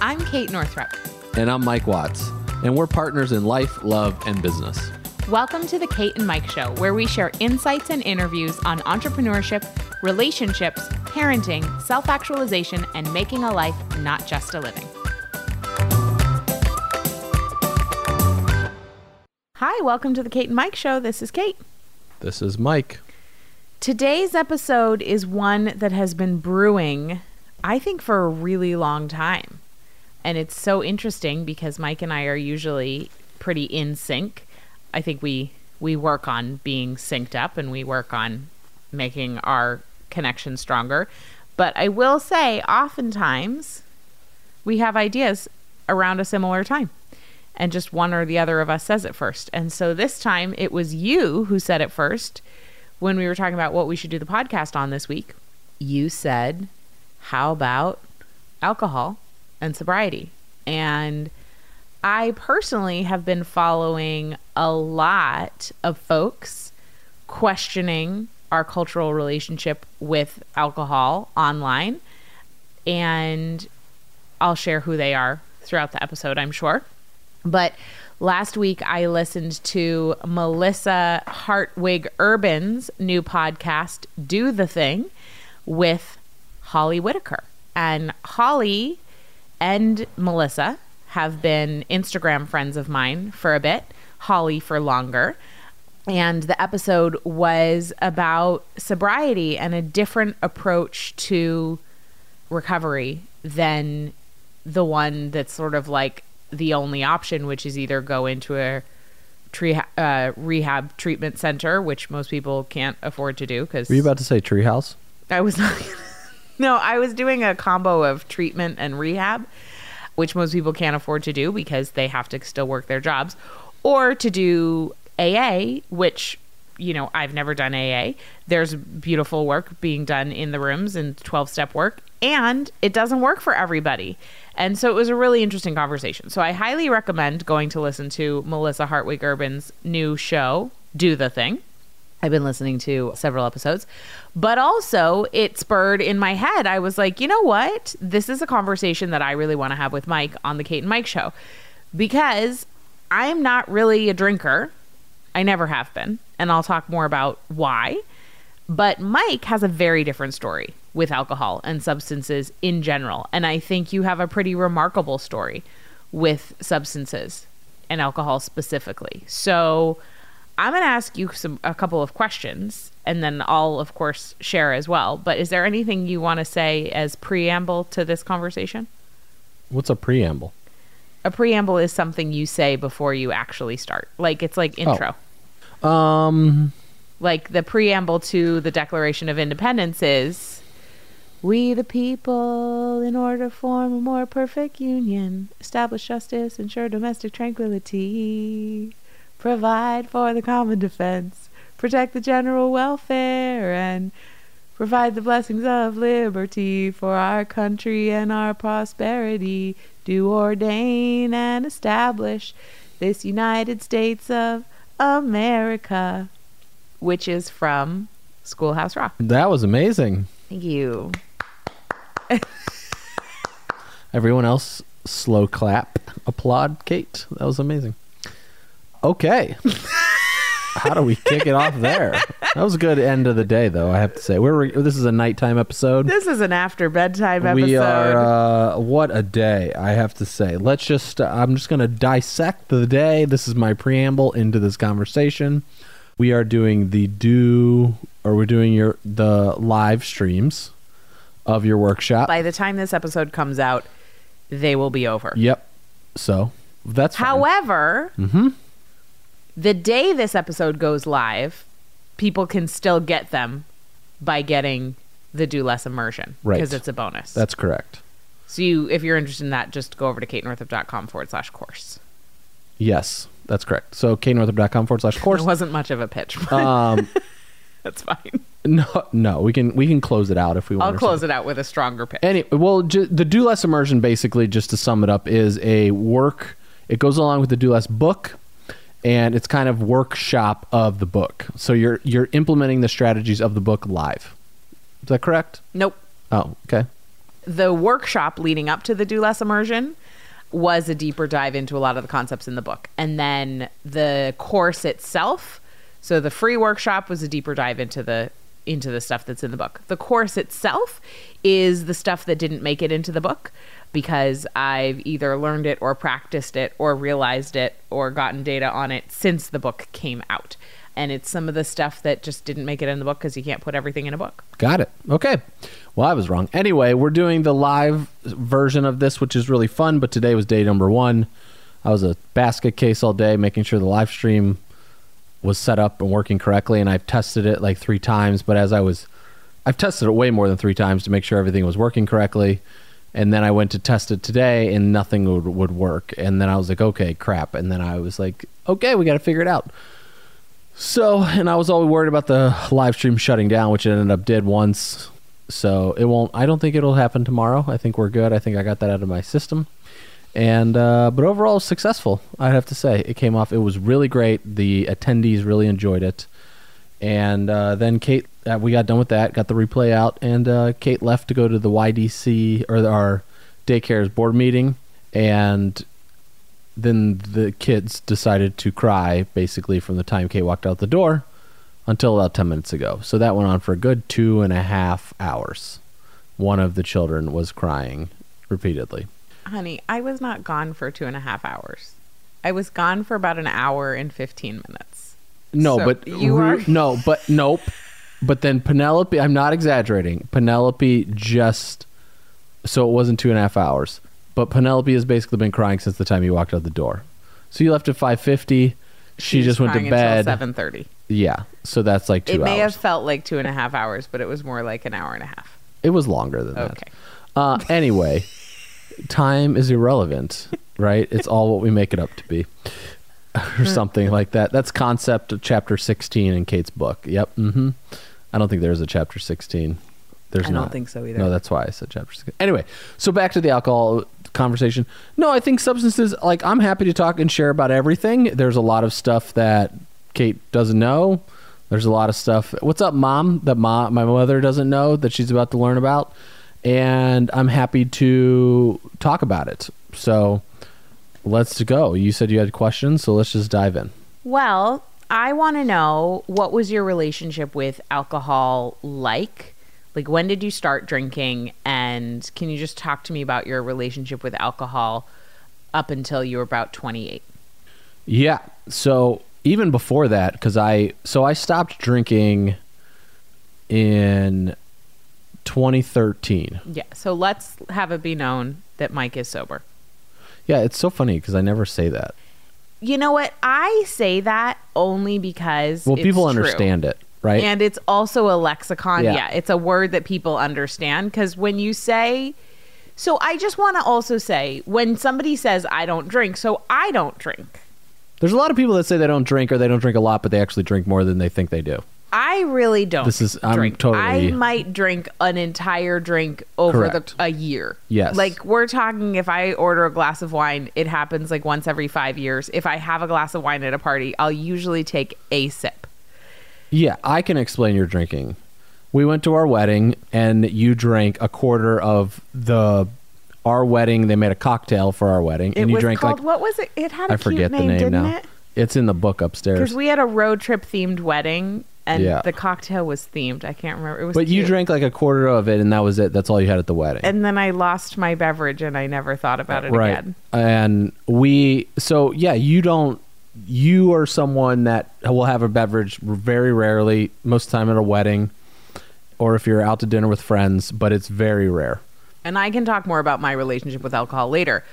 I'm Kate Northrup. And I'm Mike Watts. And we're partners in life, love, and business. Welcome to the Kate and Mike Show, where we share insights and interviews on entrepreneurship, relationships, parenting, self actualization, and making a life, not just a living. Hi, welcome to the Kate and Mike Show. This is Kate. This is Mike. Today's episode is one that has been brewing, I think, for a really long time. And it's so interesting because Mike and I are usually pretty in sync. I think we we work on being synced up and we work on making our connection stronger. But I will say oftentimes we have ideas around a similar time. And just one or the other of us says it first. And so this time it was you who said it first when we were talking about what we should do the podcast on this week. You said, How about alcohol and sobriety? And I personally have been following a lot of folks questioning our cultural relationship with alcohol online. And I'll share who they are throughout the episode, I'm sure. But last week I listened to Melissa Hartwig Urban's new podcast, Do the Thing, with Holly Whitaker. And Holly and Melissa have been Instagram friends of mine for a bit, Holly for longer. And the episode was about sobriety and a different approach to recovery than the one that's sort of like the only option, which is either go into a tree uh, rehab treatment center, which most people can't afford to do. Because were you about to say treehouse? I was not. no, I was doing a combo of treatment and rehab, which most people can't afford to do because they have to still work their jobs, or to do AA, which you know I've never done AA. There's beautiful work being done in the rooms and 12 step work, and it doesn't work for everybody. And so it was a really interesting conversation. So I highly recommend going to listen to Melissa Hartwig Urban's new show, Do the Thing. I've been listening to several episodes, but also it spurred in my head. I was like, you know what? This is a conversation that I really want to have with Mike on the Kate and Mike show because I'm not really a drinker. I never have been. And I'll talk more about why. But Mike has a very different story with alcohol and substances in general. And I think you have a pretty remarkable story with substances and alcohol specifically. So I'm going to ask you some a couple of questions and then I'll of course share as well. But is there anything you want to say as preamble to this conversation? What's a preamble? A preamble is something you say before you actually start. Like it's like intro. Oh. Um like the preamble to the Declaration of Independence is We the people, in order to form a more perfect union, establish justice, ensure domestic tranquility, provide for the common defense, protect the general welfare, and provide the blessings of liberty for our country and our prosperity, do ordain and establish this United States of America which is from Schoolhouse Rock. That was amazing. Thank you. Everyone else, slow clap, applaud, Kate. That was amazing. Okay. How do we kick it off there? That was a good end of the day, though. I have to say, we're this is a nighttime episode. This is an after bedtime episode. We are. Uh, what a day! I have to say. Let's just. Uh, I'm just going to dissect the day. This is my preamble into this conversation we are doing the do or we're doing your the live streams of your workshop. By the time this episode comes out, they will be over. Yep. So that's fine. However, mm-hmm. The day this episode goes live, people can still get them by getting the do less immersion right because it's a bonus. That's correct. So you, if you're interested in that, just go over to katenorthrup.com forward slash course. Yes. That's correct. So katenorthrup.com forward slash course. It wasn't much of a pitch. Um, That's fine. No, no, we can we can close it out if we want. I'll close it out with a stronger pitch. Anyway, well, ju- the Do Less immersion, basically, just to sum it up, is a work. It goes along with the Do Less book, and it's kind of workshop of the book. So you're you're implementing the strategies of the book live. Is that correct? Nope. Oh, okay. the workshop leading up to the Do Less immersion was a deeper dive into a lot of the concepts in the book. And then the course itself, so the free workshop was a deeper dive into the into the stuff that's in the book. The course itself is the stuff that didn't make it into the book because I've either learned it or practiced it or realized it or gotten data on it since the book came out. And it's some of the stuff that just didn't make it in the book because you can't put everything in a book. Got it. Okay. Well, I was wrong. Anyway, we're doing the live version of this, which is really fun, but today was day number one. I was a basket case all day, making sure the live stream was set up and working correctly, and I've tested it like three times. But as I was, I've tested it way more than three times to make sure everything was working correctly. And then I went to test it today, and nothing would, would work. And then I was like, okay, crap. And then I was like, okay, we got to figure it out. So, and I was always worried about the live stream shutting down, which it ended up did once. So it won't. I don't think it'll happen tomorrow. I think we're good. I think I got that out of my system. And uh, but overall, successful. I have to say, it came off. It was really great. The attendees really enjoyed it. And uh, then Kate, uh, we got done with that, got the replay out, and uh, Kate left to go to the YDC or our daycare's board meeting, and then the kids decided to cry basically from the time Kate walked out the door until about 10 minutes ago. So that went on for a good two and a half hours. One of the children was crying repeatedly. Honey, I was not gone for two and a half hours. I was gone for about an hour and 15 minutes. No, So but you are- no, but nope. But then Penelope, I'm not exaggerating. Penelope just so it wasn't two and a half hours. But Penelope has basically been crying since the time you walked out the door. So you left at 5:50. She, was just went to bed. until 7:30. Yeah, so that's like two It may hours. have felt like two and a half hours, but it was more like an hour and a half. It was longer than that. Okay. Uh, anyway, time is irrelevant, right? It's all what we make it up to be, or something like that. That's concept of chapter sixteen in Kate's book. Yep. Mm-hmm. I don't think there's a chapter sixteen. There's I don't not. think so either. No, that's why I said chapter sixteen. Anyway, so back to the alcohol conversation. No, I think substances. Like I'm happy to talk and share about everything. There's a lot of stuff that Kate doesn't know. There's a lot of stuff. What's up, mom? That mom, my mother doesn't know that she's about to learn about, and I'm happy to talk about it. So let's go. You said you had questions, so let's just dive in. Well, I want to know what was your relationship with alcohol like? Like, when did you start drinking? And can you just talk to me about your relationship with alcohol up until you were about 28? Yeah. So even before that, because I so I stopped drinking in 2013. Yeah. So let's have it be known that Mike is sober. Yeah, it's so funny because I never say that. You know what? I say that only because Well, people true. understand it, right? And it's also a lexicon. Yeah. Yeah, it's a word that people understand because when you say, so I just want to also say when somebody says, I don't drink, so I don't drink. There's a lot of people that say they don't drink or they don't drink a lot, but they actually drink more than they think they do. I really don't. This is- I'm drink. totally- I might drink an entire drink over Correct. the a year. Yes. Like we're talking. If I order a glass of wine, it happens like once every five years. If I have a glass of wine at a party, I'll usually take a sip. Yeah, I can explain your drinking. We went to our wedding and you drank a quarter of the our wedding. They made a cocktail for our wedding, It and you drank called like what was it? It had a I forget name, the name now. it? It's in the book upstairs. Because we had a road trip themed wedding, and Yeah. the cocktail was themed. I can't remember. It was. But you drank like a quarter of it, and that was it. That's all you had at the wedding. and then I lost my beverage, and I never thought about it right. again. And we, so yeah, you don't, you are someone that will have a beverage very rarely, most of the time at a wedding, or if you're out to dinner with friends, but it's very rare. And I can talk more about my relationship with alcohol later.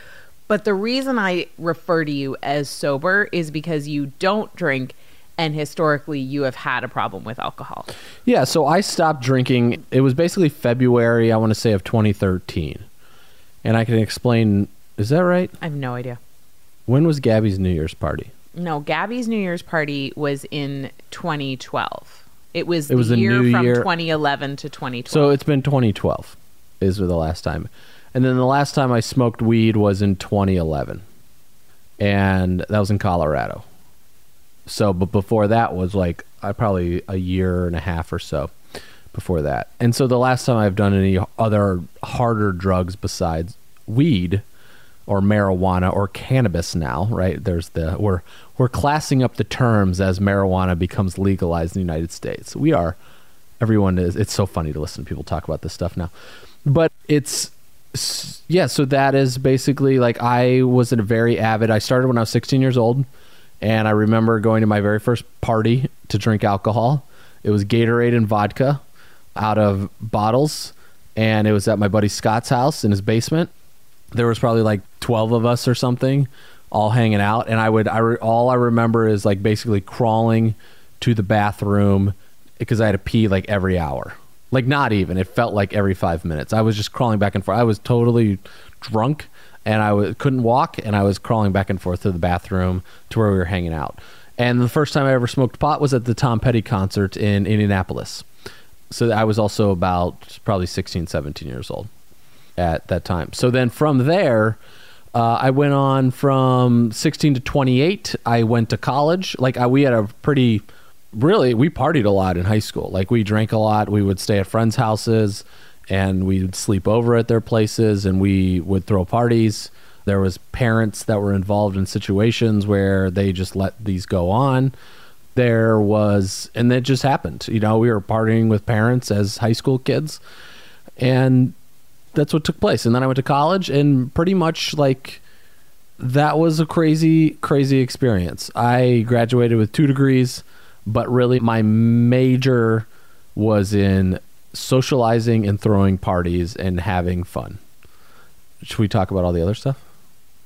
But the reason I refer to you as sober is because you don't drink, and historically you have had a problem with alcohol. Yeah, so I stopped drinking. It was basically February, I want to say, of 2013. And I can explain, is that right? I have no idea. When was Gabby's New Year's party? No, Gabby's New Year's party was in 2012. It was, It was the year new from year. 2011 to 2012. So it's been 2012 is the last time. And then the last time I smoked weed was in 2011. And that was in Colorado. So but before that was like I probably a year and a half or so. before that. And so the last time I've done any other harder drugs besides weed or marijuana or cannabis now, right? There's the we're we're classing up the terms as marijuana becomes legalized in the United States. We are everyone is it's so funny to listen to people talk about this stuff now. But it's yeah, so that is basically like I was a very avid. I started when I was 16 years old, and I remember going to my very first party to drink alcohol. It was Gatorade and vodka out of bottles, and it was at my buddy Scott's house in his basement. There was probably like 12 of us or something, all hanging out, and I would I re, all I remember is like basically crawling to the bathroom because I had to pee like every hour like not even. It felt like every five minutes. I was just crawling back and forth. I was totally drunk and I w- couldn't walk, and I was crawling back and forth to the bathroom to where we were hanging out. And the first time I ever smoked pot was at the Tom Petty concert in Indianapolis. So I was also about probably 16, 17 years old at that time. So then from there, uh, I went on from 16 to 28. I went to college. Like I, we had a pretty really we partied a lot in high school. Like we drank a lot. We would stay at friends' houses and we would sleep over at their places and we would throw parties. There was parents that were involved in situations where they just let these go on. There was and it just happened. You know, we were partying with parents as high school kids. And that's what took place. And then I went to college and pretty much like that was a crazy crazy experience. I graduated with 2 degrees but really my major was in socializing and throwing parties and having fun. Should we talk about all the other stuff?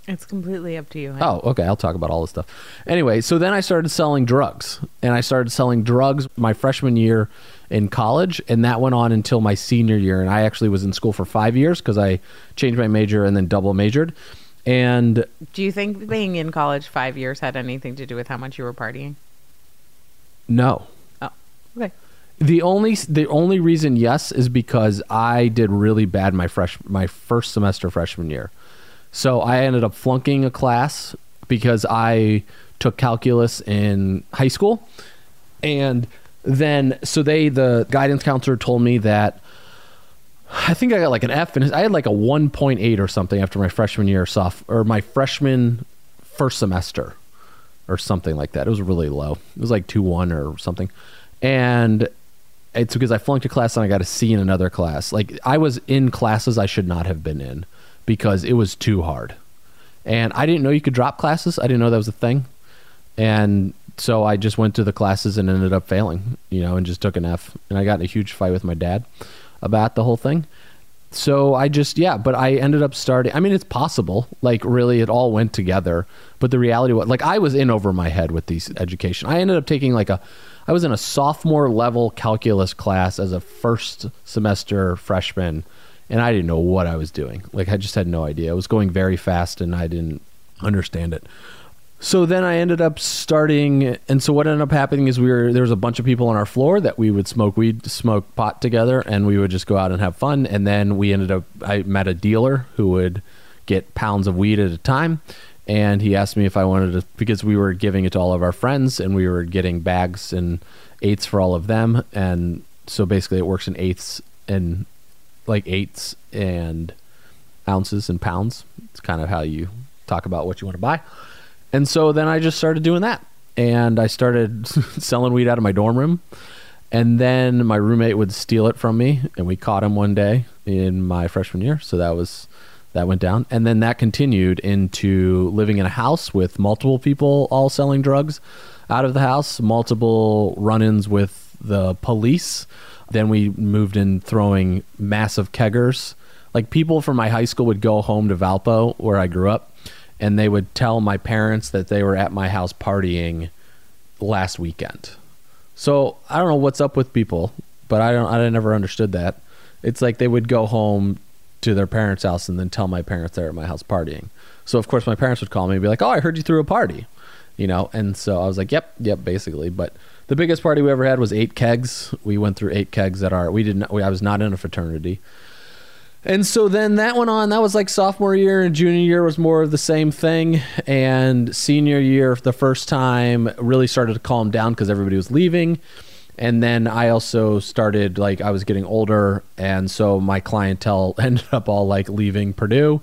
It's completely up to you. honey. Oh, okay. I'll talk about all this stuff. Anyway, so then I started selling drugs, and I started selling drugs my freshman year in college, and that went on until my senior year. And I actually was in school for five years because I changed my major and then double majored. And Do you think being in college five years had anything to do with how much you were partying? no, Oh, okay. The only the only reason yes is because I did really bad my fresh my first semester freshman year. So I ended up flunking a class because I took calculus in high school. And then so they the guidance counselor told me that I think I got like an F and I had like a 1.8 or something after my freshman year soft or my freshman first semester or something like that. It was really low. It was like 2-1 or something. And it's because I flunked a class and I got a C in another class. Like I was in classes I should not have been in because it was too hard. And I didn't know you could drop classes. I didn't know that was a thing. And so I just went to the classes and ended up failing, you know, and just took an F. And I got in a huge fight with my dad about the whole thing. So I just, yeah, but I ended up starting. I mean, it's possible. Like, really, it all went together. But the reality was, like, I was in over my head with these education. I ended up taking like a, I was in a sophomore level calculus class as a first semester freshman, and I didn't know what I was doing. Like, I just had no idea. I was going very fast, and I didn't understand it. So then I ended up starting, and so what ended up happening is we were there was a bunch of people on our floor that we would smoke weed, smoke pot together, and we would just go out and have fun. And then we ended up, I met a dealer who would get pounds of weed at a time, and he asked me if I wanted to because we were giving it to all of our friends, and we were getting bags and eighths for all of them, and so basically it works in eighths and like eighths and ounces and pounds. It's kind of how you talk about what you want to buy. And so then I just started doing that. And I started selling weed out of my dorm room. And then my roommate would steal it from me, and we caught him one day in my freshman year. So that was that went down. And then that continued into living in a house with multiple people all selling drugs out of the house, multiple run-ins with the police. Then we moved in throwing massive keggers. Like people from my high school would go home to Valpo, where I grew up, and they would tell my parents that they were at my house partying last weekend. So I don't know what's up with people, but I don't. I never understood that. It's like they would go home to their parents' house and then tell my parents they're at my house partying. So of course my parents would call me and be like, "Oh, I heard you threw a party," you know. And so I was like, "Yep, yep," basically. But the biggest party we ever had was eight kegs. We went through eight kegs at our. We didn't. We, I was not in a fraternity. And so then that went on. That was like sophomore year and junior year was more of the same thing. And senior year, the first time, really started to calm down because everybody was leaving. And then I also started like I was getting older, and so my clientele ended up all like leaving Purdue.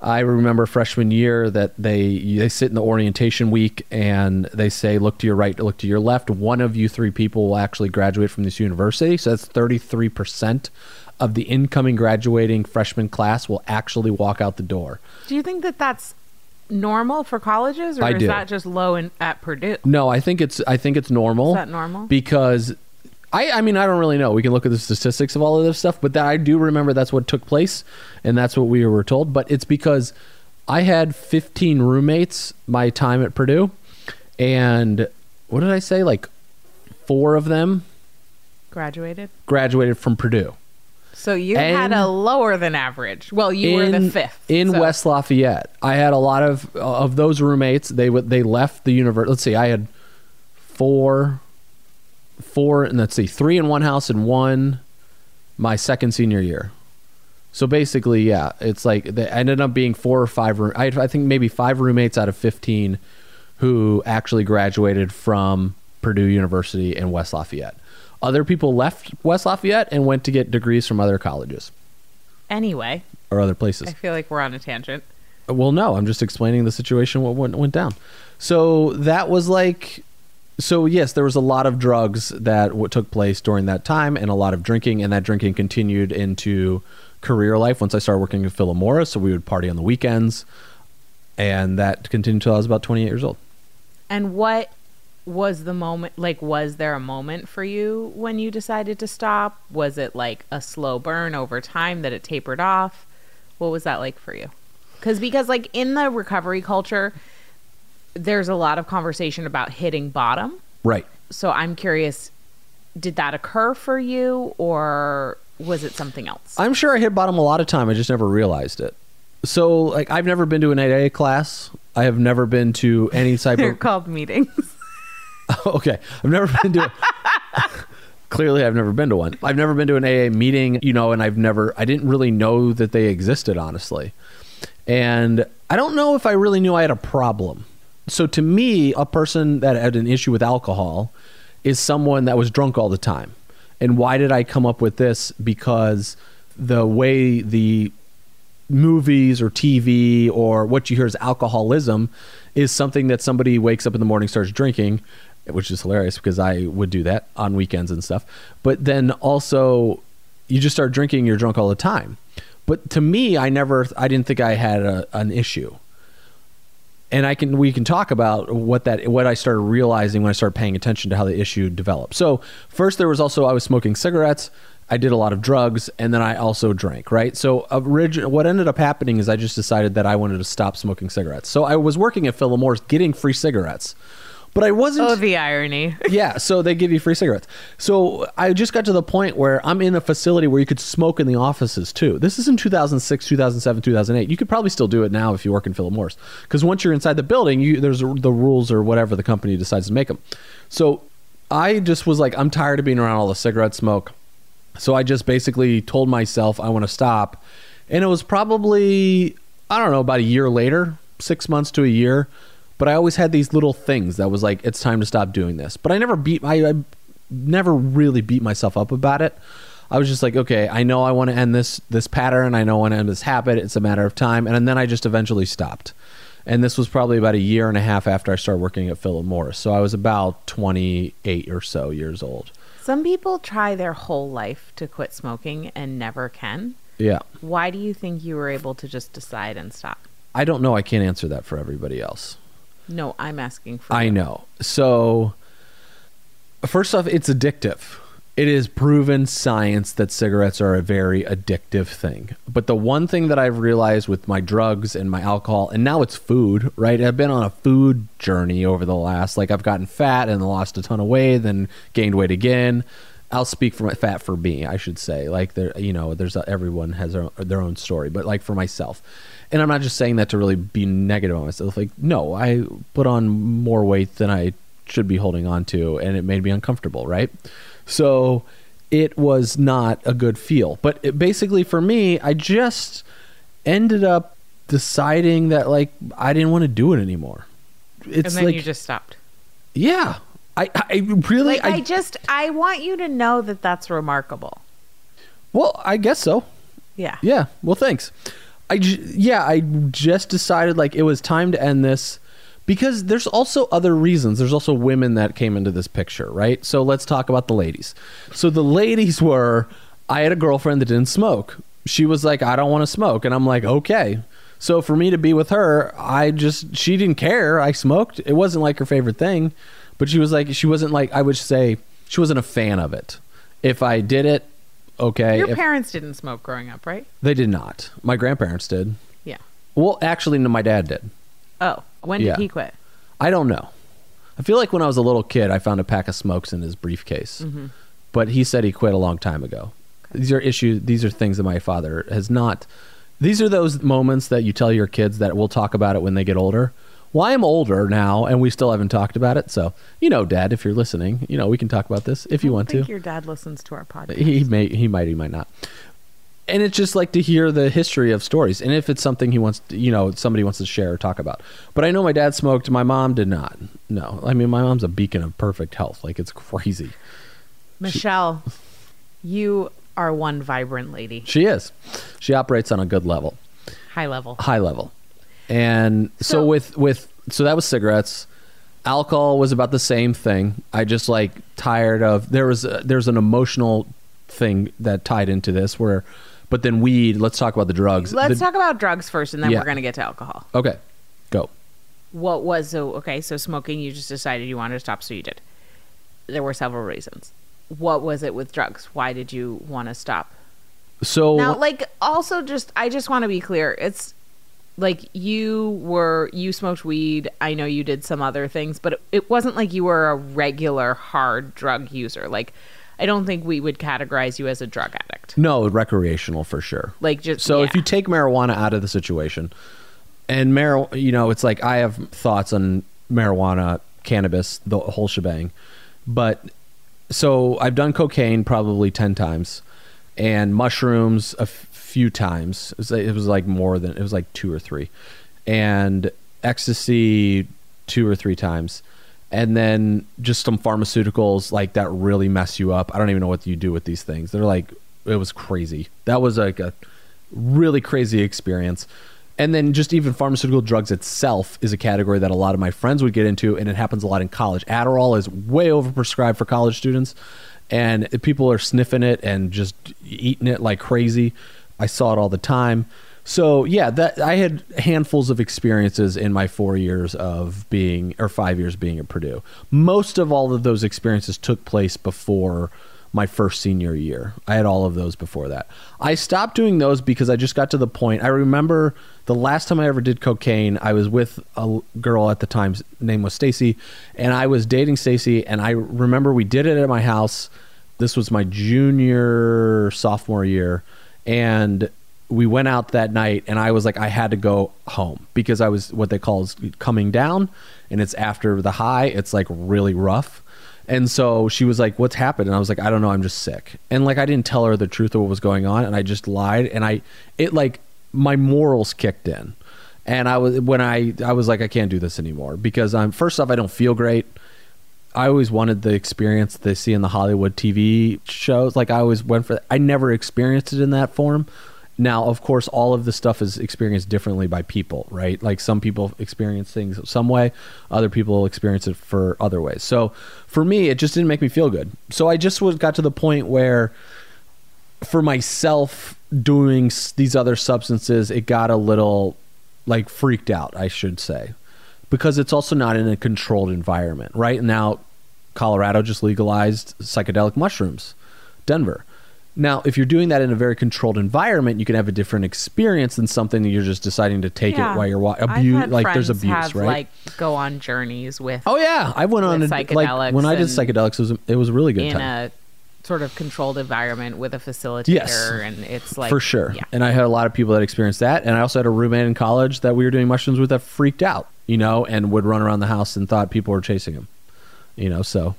I remember freshman year that they they sit in the orientation week and they say look to your right, look to your left. One of you three people will actually graduate from this university. So that's 33% of the incoming graduating freshman class will actually walk out the door. Do you think that that's normal for colleges, or I is do. that just low in, at Purdue? No, I think it's I think it's normal. Is that normal? Because I I mean I don't really know. We can look at the statistics of all of this stuff, but that I do remember that's what took place and that's what we were told, but it's because I had 15 roommates my time at Purdue and what did I say like 4 of them Graduated. graduated from Purdue. So you had a lower than average. Well, you were the fifth in so- West Lafayette. I had a lot of of those roommates. They would they left the university. Let's see, I had four, four, and let's see, three in one house and one my second senior year. So basically, yeah, it's like they ended up being four or five. room- I, I think maybe five roommates out of fifteen who actually graduated from Purdue University in West Lafayette. Other people left West Lafayette and went to get degrees from other colleges Anyway, or other places. I feel like we're on a tangent. Well, no, I'm just explaining the situation what went, went down. So that was like, so yes, there was a lot of drugs that w- took place during that time, and a lot of drinking, and that drinking continued into career life. Once I started working at Philip Morris, so we would party on the weekends, and that continued until I was about 28 years old. And what was the moment like was there a moment for you when you decided to stop? Was it like a slow burn over time that it tapered off? What was that like for you? Cuz because like in the recovery culture there's a lot of conversation about hitting bottom. Right. So I'm curious did that occur for you or was it something else? I'm sure I hit bottom a lot of time. I just never realized it. So, like, I've never been to an AA class. I have never been to any type They're of called meetings. okay. I've never been to. A, Clearly, I've never been to one. I've never been to an AA meeting, you know, and I've never. I didn't really know that they existed, honestly, and I don't know if I really knew I had a problem. So, to me, a person that had an issue with alcohol is someone that was drunk all the time. And why did I come up with this? Because the way the movies or TV or what you hear is alcoholism is something that somebody wakes up in the morning starts drinking which is hilarious because I would do that on weekends and stuff but then also you just start drinking you're drunk all the time but to me I never I didn't think I had a, an issue and I can we can talk about what that what I started realizing when I started paying attention to how the issue developed. So first there was also I was smoking cigarettes, I did a lot of drugs, and then I also drank. Right. So origin, what ended up happening is I just decided that I wanted to stop smoking cigarettes. So I was working at Philip getting free cigarettes, but I wasn't oh, the irony. yeah, so they give you free cigarettes. So I just got to the point where I'm in a facility where you could smoke in the offices too. This is in 2006, 2007, 2008. You could probably still do it now if you work in Philip Morris because once you're inside the building, you there's the rules or whatever the company decides to make them. So I just was like, I'm tired of being around all the cigarette smoke. So I just basically told myself I want to stop. And it was probably, I don't know, about a year later, six months to a year. But I always had these little things that was like, it's time to stop doing this. But I never beat, I, I never really beat myself up about it. I was just like, okay, I know I want to end this this pattern. I know I want to end this habit. It's a matter of time. And then I just eventually stopped. And this was probably about a year and a half after I started working at Philip Morris. So I was about 28 or so years old. Some people try their whole life to quit smoking and never can. Yeah. Why do you think you were able to just decide and stop? I don't know. I can't answer that for everybody else. No, I'm asking for I know. So, first off, it's addictive. It is proven science that cigarettes are a very addictive thing. But the one thing that I've realized with my drugs and my alcohol, and now it's food, right? I've been on a food journey over the last, like, I've gotten fat and lost a ton of weight, then gained weight again. I'll speak for my fat for me, I should say. Like there, you know, there's a, everyone has their, their own story, but like for myself, and I'm not just saying that to really be negative on myself. Like, no, I put on more weight than I should be holding on to, and it made me uncomfortable, right? So it was not a good feel. But it, basically, for me, I just ended up deciding that like I didn't want to do it anymore. And It's then like you just stopped. yeah. I, I really, Like I, just I want you to know that that's remarkable. well, I guess so. Yeah. Yeah. Well, thanks. I j- yeah, I just decided like it was time to end this because there's also other reasons. There's also women that came into this picture, right? So let's talk about the ladies. So the ladies were I had a girlfriend that didn't smoke. She was like, "I don't want to smoke." And I'm like, "Okay." So for me to be with her, I just she didn't care. I smoked. It wasn't like her favorite thing, but she was like she wasn't like I would say she wasn't a fan of it. If I did it, okay. Your If- parents didn't smoke growing up, right? they did not. My grandparents did. Yeah. Well, actually, no, my dad did. Oh, when did Yeah. he quit? I don't know. I feel like when I was a little kid, I found a pack of smokes in his briefcase, mm-hmm. but he said he quit a long time ago. These are issues. These are things that my father has not. These are those moments that you tell your kids that we'll talk about it when they get older. Well, I'm older now, and we still haven't talked about it. So, you know, Dad, if you're listening, you know we can talk about this if you I want think to. your dad listens to our podcast. He may, he might, he might not. And it's just like to hear the history of stories, and if it's something he wants, to, you know, somebody wants to share or talk about. But I know my dad smoked. My mom did not. No, I mean, my mom's a beacon of perfect health. Like it's crazy. Michelle, you are one vibrant lady, She is. She operates on a good level, high level. high level. And so, So- with with so that was cigarettes. Alcohol was about the same thing. I just like tired of there was a, there's an emotional thing that tied into this where, but then weed. Let's talk about the drugs. Let's The- talk about drugs first, and then Yeah. we're going to get to alcohol. Okay, go. What was so okay? So smoking, you just decided you wanted to stop, so you did. There were several reasons. What was it with drugs? Why did you want to stop? So Now, like, also, just I just want to be clear. It's like you were you smoked weed. I know you did some other things, but it, it wasn't like you were a regular hard drug user. Like, I don't think we would categorize you as a drug addict. no, recreational for sure. Like, just So if you take marijuana out of the situation, and mar, you know, it's like I have thoughts on marijuana, cannabis, the whole shebang. But so I've done cocaine probably ten times, and mushrooms a f- few times. It was, like, it was like more than it was like two or three, and ecstasy two or three times. And then just some pharmaceuticals like that really mess you up. I don't even know what you do with these things. They're like it was crazy. That was like a really crazy experience. And then just even pharmaceutical drugs itself is a category that a lot of my friends would get into, and it happens a lot in college. Adderall is way overprescribed for college students, and people are sniffing it and just eating it like crazy. I saw it all the time. So yeah, that I had handfuls of experiences in my four years of being or five years being at Purdue. Most of all of those experiences took place before my first senior year. I had all of those before that. I stopped doing those because I just got to the point. I remember the last time I ever did cocaine, I was with a girl at the time, name was Stacy, and I was dating Stacy and I remember we did it at my house. This was my junior sophomore year and we went out that night and I was like I had to go home because I was what they call is coming down and it's after the high. It's like really rough. And so she was like what's happened? And I was like I don't know. I'm just sick. And like I didn't tell her the truth of what was going on and I just lied and I it like my morals kicked in. And I was when I I was like I can't do this anymore. Because I'm first off I don't feel great I always wanted the experience they see in the Hollywood TV shows. Like I always went for. I never experienced it in that form. Now, of course, all of this stuff is experienced differently by people, right? Like some people experience things some way, other people experience it for other ways. So, for me, it just didn't make me feel good. So I just was got to the point where, for myself, doing these other substances, it got a little like freaked out, I should say because it's also not in a controlled environment. Right now, Colorado just legalized psychedelic mushrooms, Denver. Now, if you're doing that in a very controlled environment, you can have a different experience than something that you're just deciding to take Yeah. it while you're wa- abuse. Like there's abuse, have, right? Like go on journeys with oh yeah, I went on a, like when I did psychedelics, it was it was a really good in time. Sort of controlled environment with a facilitator, Yes. and it's like for sure. Yeah. And I had a lot of people that experienced that. And I also had a roommate in college that we were doing mushrooms with that freaked out, you know, and would run around the house and thought people were chasing him, you know. So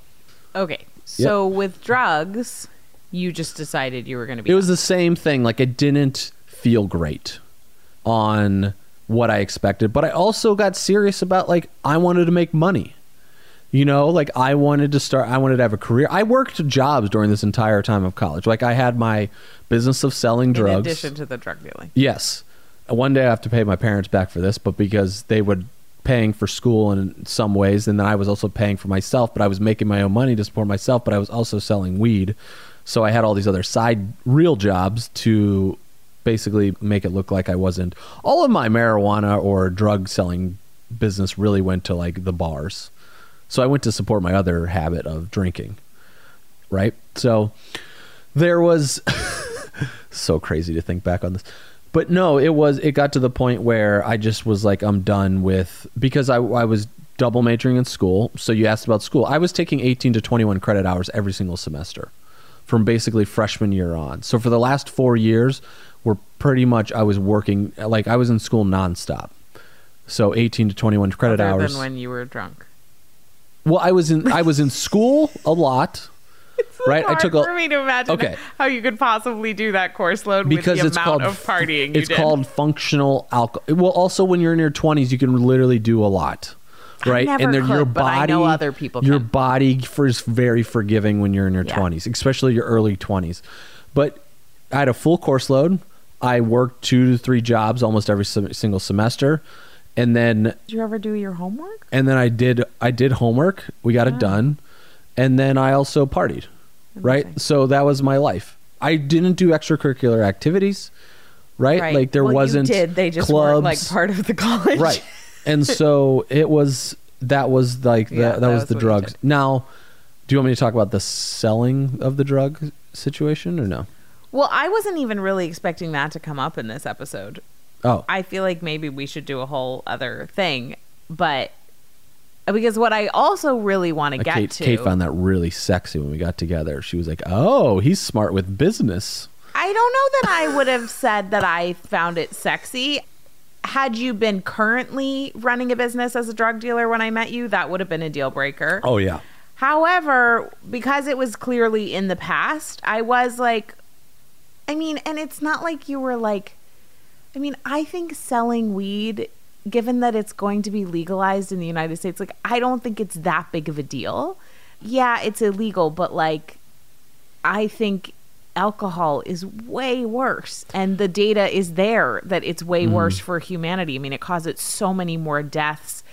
Okay, so with drugs, you just decided you were going to be. it was the same thing. Like it didn't feel great on what I expected, but I also got serious about like I wanted to make money. You know, like I wanted to start, I wanted to have a career. I worked jobs during this entire time of college. Like I had my business of selling drugs. In addition to the drug dealing. Yes. One day I have to pay my parents back for this, but because they would paying for school in some ways, and then I was also paying for myself, but I was making my own money to support myself, but I was also selling weed. So I had all these other side real jobs to basically make it look like I wasn't. All of my marijuana or drug selling business really went to like the bars. So I went to support my other habit of drinking. Right? So there was so crazy to think back on this. But no, it was it got to the point where I just was like I'm done with because I I was double majoring in school. So you asked about school. I was taking 18 to 21 credit hours every single semester from basically freshman year on. So for the last 4 years, we're pretty much I was working like I was in school nonstop. So 18 to 21 credit Other hours. than when you were drunk. Well, I was in I was in school a lot. right? I took a for me to imagine Okay. how you could possibly do that course load because with the it's amount called of partying you It's called functional alcohol. Well, also when you're in your 20s, you can literally do a lot. Right, and then your could, but body, I know other people your can. body is very forgiving when you're in your Yeah. 20s, especially your early 20s. But I had a full course load. I worked two to three jobs almost every single semester, and then Did you ever do your homework? and then I did I did homework. We got it ah. done, and then I also partied. Right, so that was my life. I didn't do extracurricular activities. Right, like there Well, wasn't did. They just clubs. weren't like part of the college. right, and so it was that was like the, Yeah, that, that was was the drugs. Now, do you want me to talk about the selling of the drug situation or no? Well, I wasn't even really expecting that to come up in this episode. Oh, I feel like maybe we should do a whole other thing, but because what I also really want to Uh, get Kate, to, Kate found that really sexy when we got together. She was like, "Oh, he's smart with business." I don't know that I would have said that I found it sexy. Had you been currently running a business as a drug dealer when I met you, that would have been a deal breaker. Oh yeah. However, because it was clearly in the past, I was like, I mean, and it's not like you were like, I mean, I think selling weed, given that it's going to be legalized in the United States, like, I don't think it's that big of a deal. Yeah, it's illegal, but like, I think alcohol is way worse. And the data is there that it's way mm-hmm. worse for humanity. I mean, it causes so many more deaths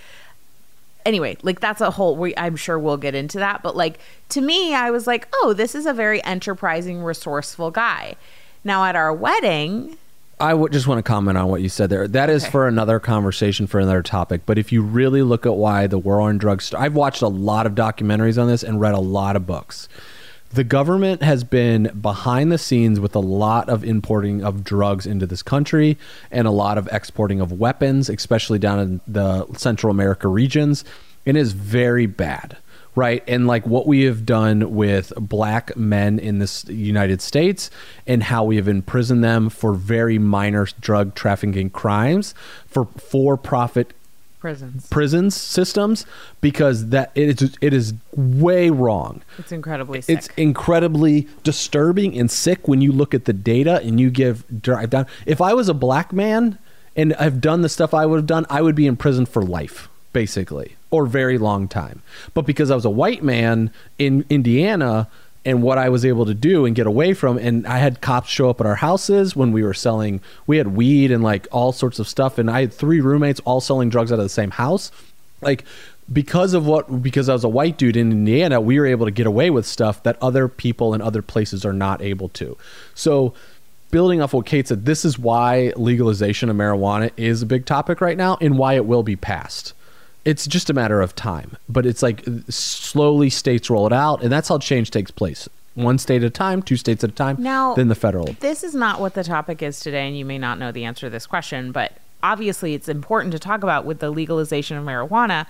anyway, like that's a whole. We, I'm sure we'll get into that, but like to me, I was like, oh, this is a very enterprising, resourceful guy. Now at our wedding, I would just want to comment on what you said there. That is Okay. for another conversation for another topic. But if you really look at why the war on drugs, st- I've watched a lot of documentaries on this and read a lot of books. The government has been behind the scenes with a lot of importing of drugs into this country and a lot of exporting of weapons, especially down in the Central America regions. It is very bad right? And like what we have done with black men in this United States and how we have imprisoned them for very minor drug trafficking crimes for for profit prisons. prisons systems because that it is it is way wrong. It's incredibly sick. It's incredibly disturbing and sick when you look at the data and you give drive down. If I was a black man and I've done the stuff I would have done, I would be in prison for life, basically, or very long time. But because I was a white man in Indiana and what I was able to do and get away from, and I had cops show up at our houses when we were selling, we had weed and like all sorts of stuff, and I had three roommates all selling drugs out of the same house. Like because of what because I was a white dude in Indiana, we were able to get away with stuff that other people in other places are not able to. So building off what Kate said, this is why legalization of marijuana is a big topic right now and why it will be passed. It's just a matter of time, but it's like slowly states roll it out, and that's how change takes place. One state at a time, two states at a time, Now- then the federal. this is not what the topic is today, and you may not know the answer to this question, but obviously it's important to talk about with the legalization of marijuana.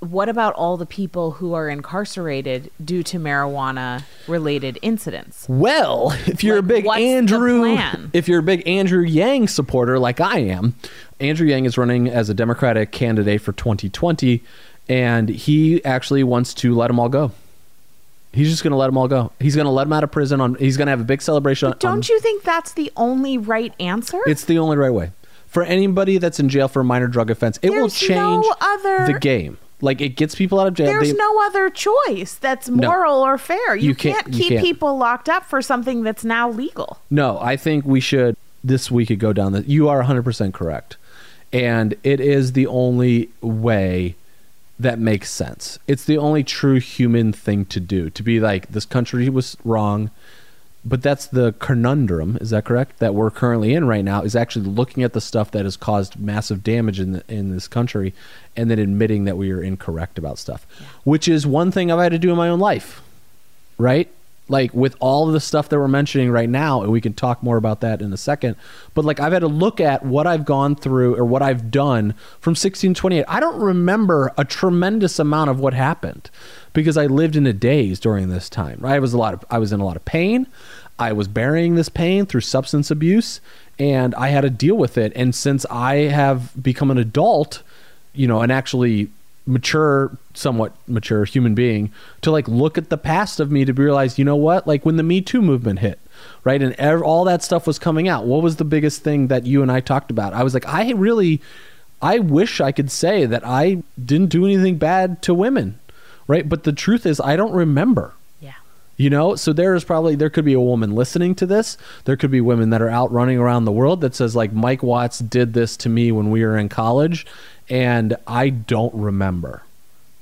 What about all the people who are incarcerated due to marijuana related incidents? Well, if you're Like, a big Andrew, if you're a big Andrew Yang supporter like I am, Andrew Yang is running as a Democratic candidate for 2020, and he actually wants to let them all go. He's just going to let them all go. He's going to let them out of prison. On he's going to have a big celebration. on- Don't you think that's the only right answer? It's the only right way for anybody that's in jail for a minor drug offense. It will change no other- the game. Like it gets people out of jail. There's They- no other choice that's moral or fair. You, You can't- can't, you keep can't. people locked up for something that's now legal. No, I think we should. This we could go down that. You are 100% correct. And it is the only way that makes sense. It's the only true human thing to do. To be like, this country was wrong. But that's the conundrum, is that correct? That we're currently in right now is actually looking at the stuff that has caused massive damage in the, in this country and then admitting that we are incorrect about stuff. Which is one thing I've had to do in my own life right? Like with all the stuff that we're mentioning right now, and we can talk more about that in a second. But like I've had to look at what I've gone through or what I've done from 1628. I don't remember a tremendous amount of what happened because I lived in a daze during this time. Right? I was a lot of I was in a lot of pain. I was burying this pain through substance abuse, and I had to deal with it. And since I have become an adult, you know, and actually mature somewhat mature human being to like look at the past of me to realize you know what? Like when the me too movement hit right? And ev- all that stuff was coming out. What was the biggest thing that you and i talked about? I was like i really i wish i could say that i didn't do anything bad to women right? But the truth is i don't remember. Yeah. you know, so there is probably there could be a woman listening to this. There could be women that are out running around the world that says like Mike Watts did this to me when we were in college and I don't remember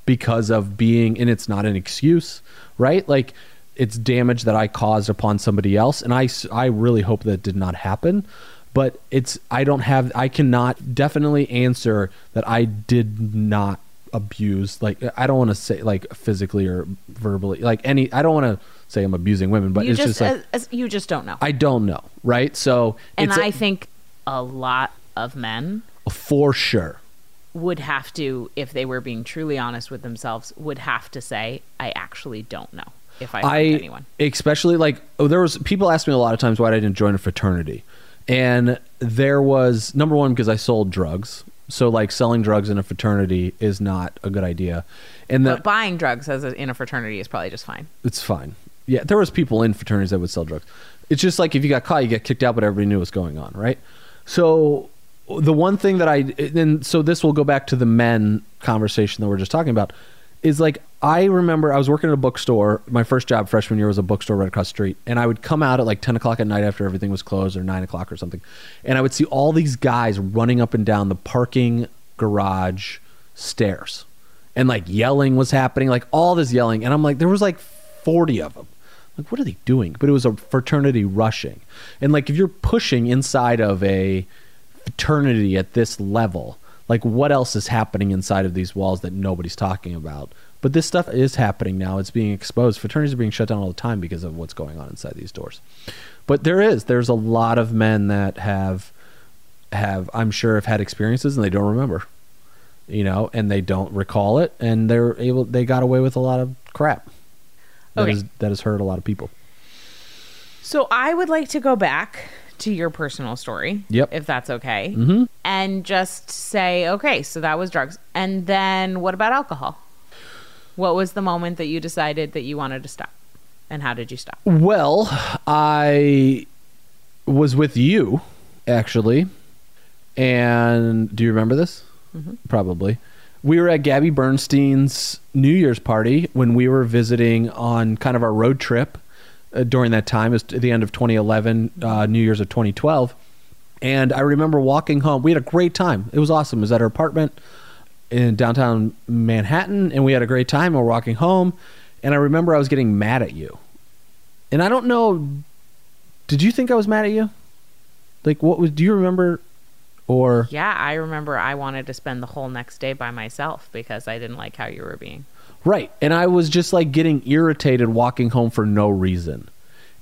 because of being and it's not an excuse, right? Like it's damage that I caused upon somebody else and I, I really hope that did not happen. But it's I don't have I cannot definitely answer that I did not abuse like I don't want to say like physically or verbally like any I don't want to say I'm abusing women but you it's just, just, like as, as- you just don't know. I don't know right so and a- I think a lot of men for sure would have to, if they were being truly honest with themselves, would have to say, "I actually don't know if I, I anyone." especially like oh, there was people asked me a lot of times why I didn't join a fraternity, and there was number one because I sold drugs, so like selling drugs in a fraternity is not a good idea, and But buying drugs as a, in a fraternity is probably just fine. it's fine. Yeah, there was people in fraternities that would sell drugs. It's just like if you got caught, you get kicked out, but everybody knew what's going on, right? So the one thing that I and so this will go back to the men conversation that we're just talking about is like I remember I was working at a bookstore. My first job freshman year was a bookstore right across the street, and I would come out at like ten o'clock at night after everything was closed or nine o'clock or something, and I would see all these guys running up and down the parking garage stairs, and like yelling was happening, like all this yelling, and I'm like, there was like forty of them. Like, what are they doing? But it was a fraternity rushing, and like if you're pushing inside of a fraternity at this level. Like what else is happening inside of these walls that nobody's talking about? But this stuff is happening now. It's being exposed. Fraternities are being shut down all the time because of what's going on inside these doors. But there is. There's a lot of men that have have i'm sure have had experiences and they don't remember you know and they don't recall it. And they're able they got away with a lot of crap that Okay. is- that has hurt a lot of people. So I would like to go back to your personal story, Yep. if that's okay, mm-hmm. and just say, okay, so that was drugs, and then what about alcohol? What was the moment that you decided that you wanted to stop, and how did you stop? Well, I was with you actually, and do you remember this? Probably. We were at Gabby Bernstein's New Year's party when we were visiting on kind of our road trip uh, during that time. Was the end of 2011, uh, New Year's of 2012. And I remember walking home. We had a great time. It was awesome. It was at our apartment in downtown Manhattan, and we had a great time. We're walking home, and I remember I was getting mad at you. And I don't know. Did you think I was mad at you? Like, what was? Do you remember? Or Yeah, I remember I wanted to spend the whole next day by myself because I didn't like how you were being. Right? And I was just like getting irritated walking home for no reason,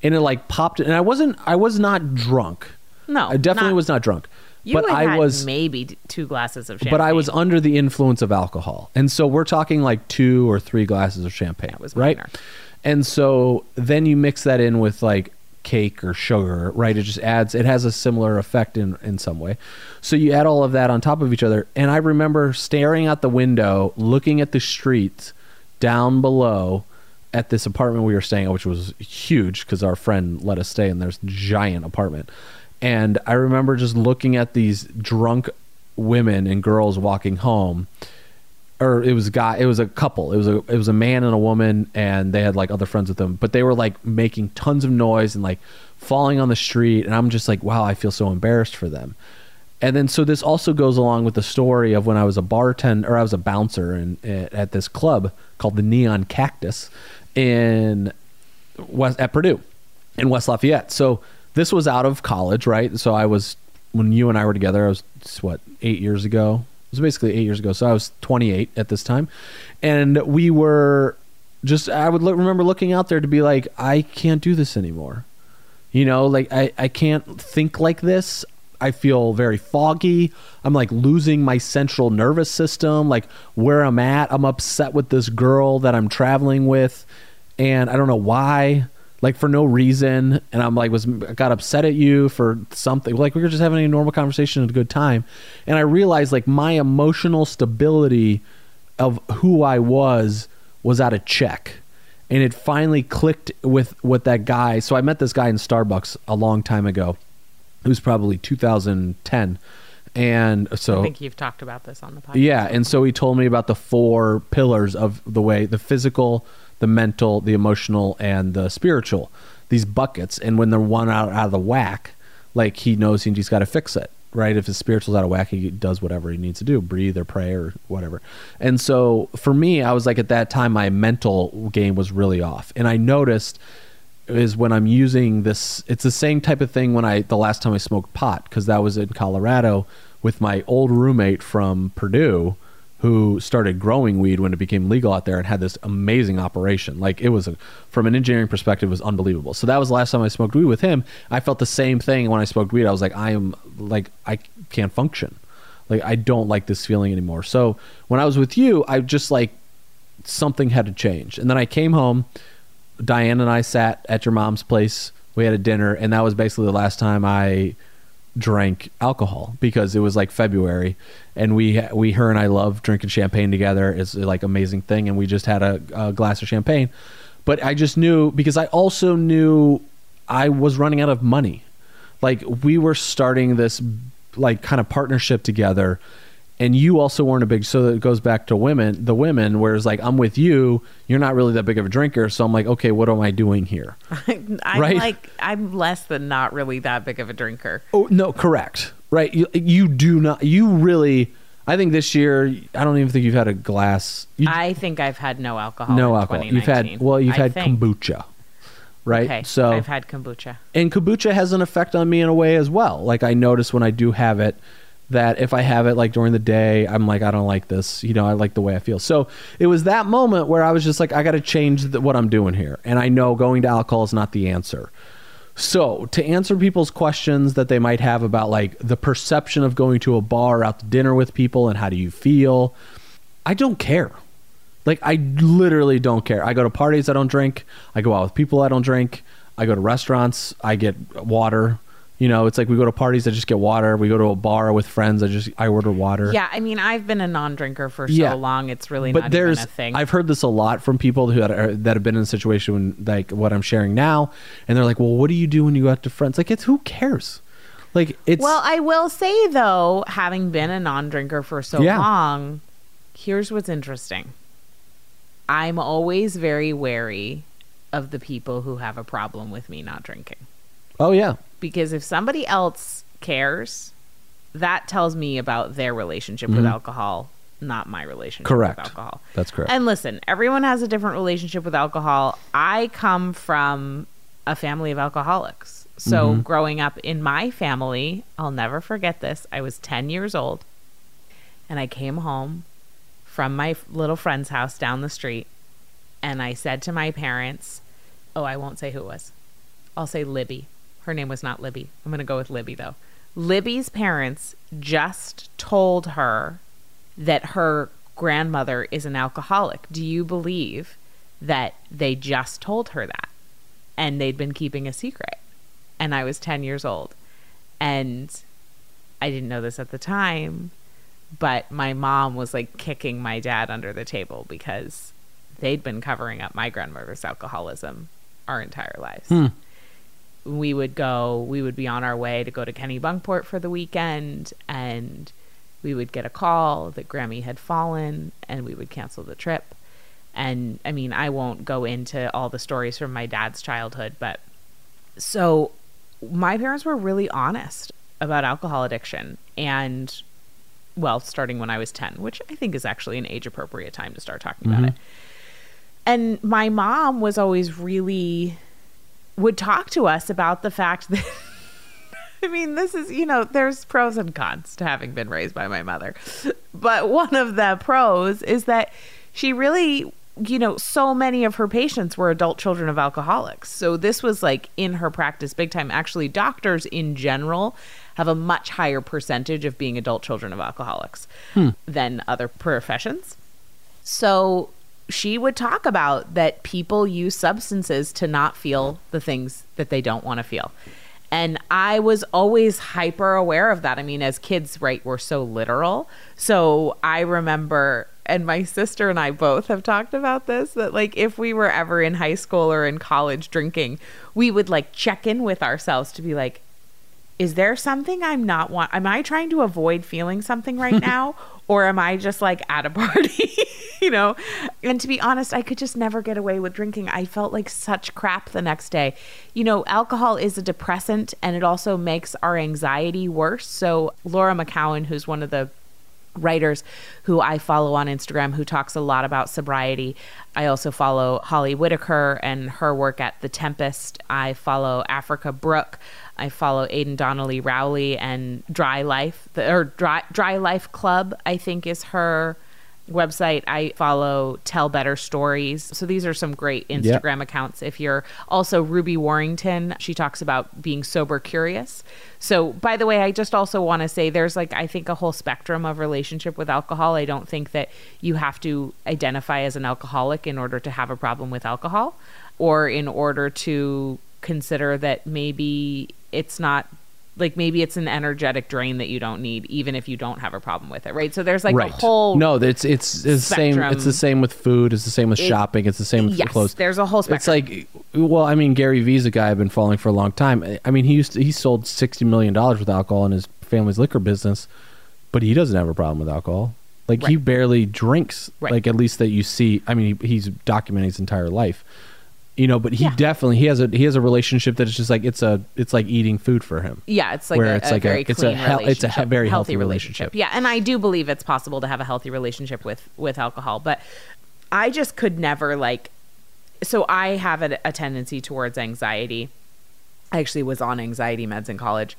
and it like popped. And I wasn't. I was not drunk. No, I definitely not- was not drunk. You but had I was. maybe two glasses of champagne. But I was under the influence of alcohol, and so we're talking like two or three glasses of champagne. That was right. And so then you mix that in with like cake or sugar, right? It just adds. It has a similar effect in in some way. So you add all of that on top of each other, and I remember staring out the window, looking at the streets down below at this apartment we were staying at, which was huge because our friend let us stay in this giant apartment. And I remember just looking at these drunk women and girls walking home or it was a guy. It was a couple. It was a it was a man and a woman, and they had like other friends with them. But they were like making tons of noise and like falling on the street, and I'm just like, wow, I feel so embarrassed for them. And then so this also goes along with the story of when I was a bartender or I was a bouncer in, at this club called the Neon Cactus in West at Purdue in West Lafayette. So this was out of college, right? So I was when you and I were together. I was what eight years ago. It was basically eight years ago. So I was 28 at this time, and we were just. I would look, remember looking out there to be like, I can't do this anymore. You know, like I I can't think like this. I feel very foggy. I'm like losing my central nervous system, like where I'm at. I'm upset with this girl that I'm traveling with, and I don't know why, like for no reason. And I'm like, was got upset at you for something. Like we were just having a normal conversation at a good time, and I realized like my emotional stability of who I was was out of check. And it finally clicked with with that guy. So I met this guy in Starbucks a long time ago it was probably 2010 and so I think you've talked about this on the podcast. Yeah, and so he told me about the four pillars of the way the physical, the mental, the emotional, and the spiritual. These buckets, and when they're one out, out of the whack, like he knows he's got to fix it, right? If his spiritual's out of whack, he does whatever he needs to do, breathe or pray or whatever. And so for me, I was like at that time, my mental game was really off, and I noticed is when I'm using this. It's the same type of thing when I the last time I smoked pot because that was in Colorado with my old roommate from Purdue who started growing weed when it became legal out there and had this amazing operation. Like it was a, from an engineering perspective, was unbelievable. So that was the last time I smoked weed with him. I felt the same thing when I smoked weed. I was like, I am like I can't function. Like I don't like this feeling anymore. So when I was with you, I just like something had to change. And then I came home Diane and I sat at your mom's place. We had a dinner, and that was basically the last time I drank alcohol because it was like February, and we we her and I love drinking champagne together. It's like amazing thing, and we just had a, a glass of champagne. But I just knew because I also knew I was running out of money. Like we were starting this like kind of partnership together and you also weren't a big so it goes back to women the women whereas like i'm with you you're not really that big of a drinker. So i'm like okay what am i doing here? I'm right? like i'm less than not really that big of a drinker. Oh no correct. Right. You, you do not you really i think this year i don't even think you've had a glass. You, i think i've had no alcohol no alcohol. You've had well you've I had think. kombucha right? Okay, so I've had kombucha, and kombucha has an effect on me in a way as well. Like I notice when I do have it, that if I have it like during the day, I'm like, I don't like this. You know, I like the way I feel. So it was that moment where I was just like, I got to change the, what I'm doing here. And I know going to alcohol is not the answer. So to answer people's questions that they might have about like the perception of going to a bar, out to dinner with people, and how do you feel, I don't care. Like I literally don't care. I go to parties, I don't drink. I go out with people, I don't drink. I go to restaurants, I get water. You know, it's like we go to parties, I just get water. We go to a bar with friends, I just I order water. Yeah, I mean, I've been a non-drinker for so yeah. long; it's really but not there's, even a thing. I've heard this a lot from people who had, that have been in a situation when, like what I'm sharing now, and they're like, "Well, what do you do when you go out to friends?" Like, it's who cares? Like, it's well, I will say though, having been a non-drinker for so yeah. long, here's what's interesting. I'm always very wary of the people who have a problem with me not drinking. Oh yeah, because if somebody else cares, that tells me about their relationship mm-hmm. with alcohol, not my relationship correct. with alcohol. That's correct. And listen, everyone has a different relationship with alcohol. I come from a family of alcoholics. So mm-hmm. growing up in my family, I'll never forget this. I was 10 years old and I came home from my little friend's house down the street and I said to my parents, "Oh, I won't say who it was. I'll say Libby." Her name was not Libby. I'm going to go with Libby though. Libby's parents just told her that her grandmother is an alcoholic. Do you believe that they just told her that and they'd been keeping a secret? And I was 10 years old. And I didn't know this at the time, but my mom was like kicking my dad under the table because they'd been covering up my grandmother's alcoholism our entire lives. Hmm we would go, we would be on our way to go to Kennebunkport for the weekend. And we would get a call that Grammy had fallen and we would cancel the trip. And I mean, I won't go into all the stories from my dad's childhood, but so my parents were really honest about alcohol addiction and well, starting when I was 10, which I think is actually an age appropriate time to start talking about mm-hmm. it. And my mom was always really would talk to us about the fact that I mean, this is, you know, there's pros and cons to having been raised by my mother. But one of the pros is that she really, you know, so many of her patients were adult children of alcoholics. So this was like in her practice big time. Actually, doctors in general have a much higher percentage of being adult children of alcoholics hmm. than other professions. So she would talk about that people use substances to not feel the things that they don't want to feel. And I was always hyper aware of that. I mean, as kids, right, we're so literal. So I remember, and my sister and I both have talked about this, that like if we were ever in high school or in college drinking, we would like check in with ourselves to be like, is there something I'm not want? Am I trying to avoid feeling something right now, or am I just like at a party? you know. And to be honest, I could just never get away with drinking. I felt like such crap the next day. You know, alcohol is a depressant, and it also makes our anxiety worse. So Laura McKowen, who's one of the writers who I follow on Instagram who talks a lot about sobriety. I also follow Holly Whitaker and her work at The Tempest. I follow Africa Brooke. I follow Aidan Donnelley Rowley and Dry Life, or Dry, Dry Life Club, I think is her website. I follow Tell Better Stories. So these are some great Instagram accounts. If you're also Ruby Warrington, she talks about being sober curious. So, by the way, I just also want to say there's like, I think, a whole spectrum of relationship with alcohol. I don't think that you have to identify as an alcoholic in order to have a problem with alcohol or in order to consider that maybe it's not like maybe it's an energetic drain that you don't need even if you don't have a problem with it right so there's like right. a whole no, it's it's, it's the same. It's the same with food. It's the same with It- shopping. It's the same with yes clothes. there's a whole spectrum It's like, well, I mean, Gary Vee's a guy I've been following for a long time. I mean, he used to, he sold sixty million dollars with alcohol in his family's liquor business, but he doesn't have a problem with alcohol. Like he barely drinks. Right. Like at least that you see. I mean, he, he's documenting his entire life. You know, but he Yeah. definitely he has a he has a relationship that is just like it's a it's like eating food for him. yeah it's like where a, it's a like a- very it's a hel- it's a he- very healthy relationship. yeah and i do believe it's possible to have a healthy relationship with with alcohol but i just could never like so i have a, a tendency towards anxiety I actually was on anxiety meds in college.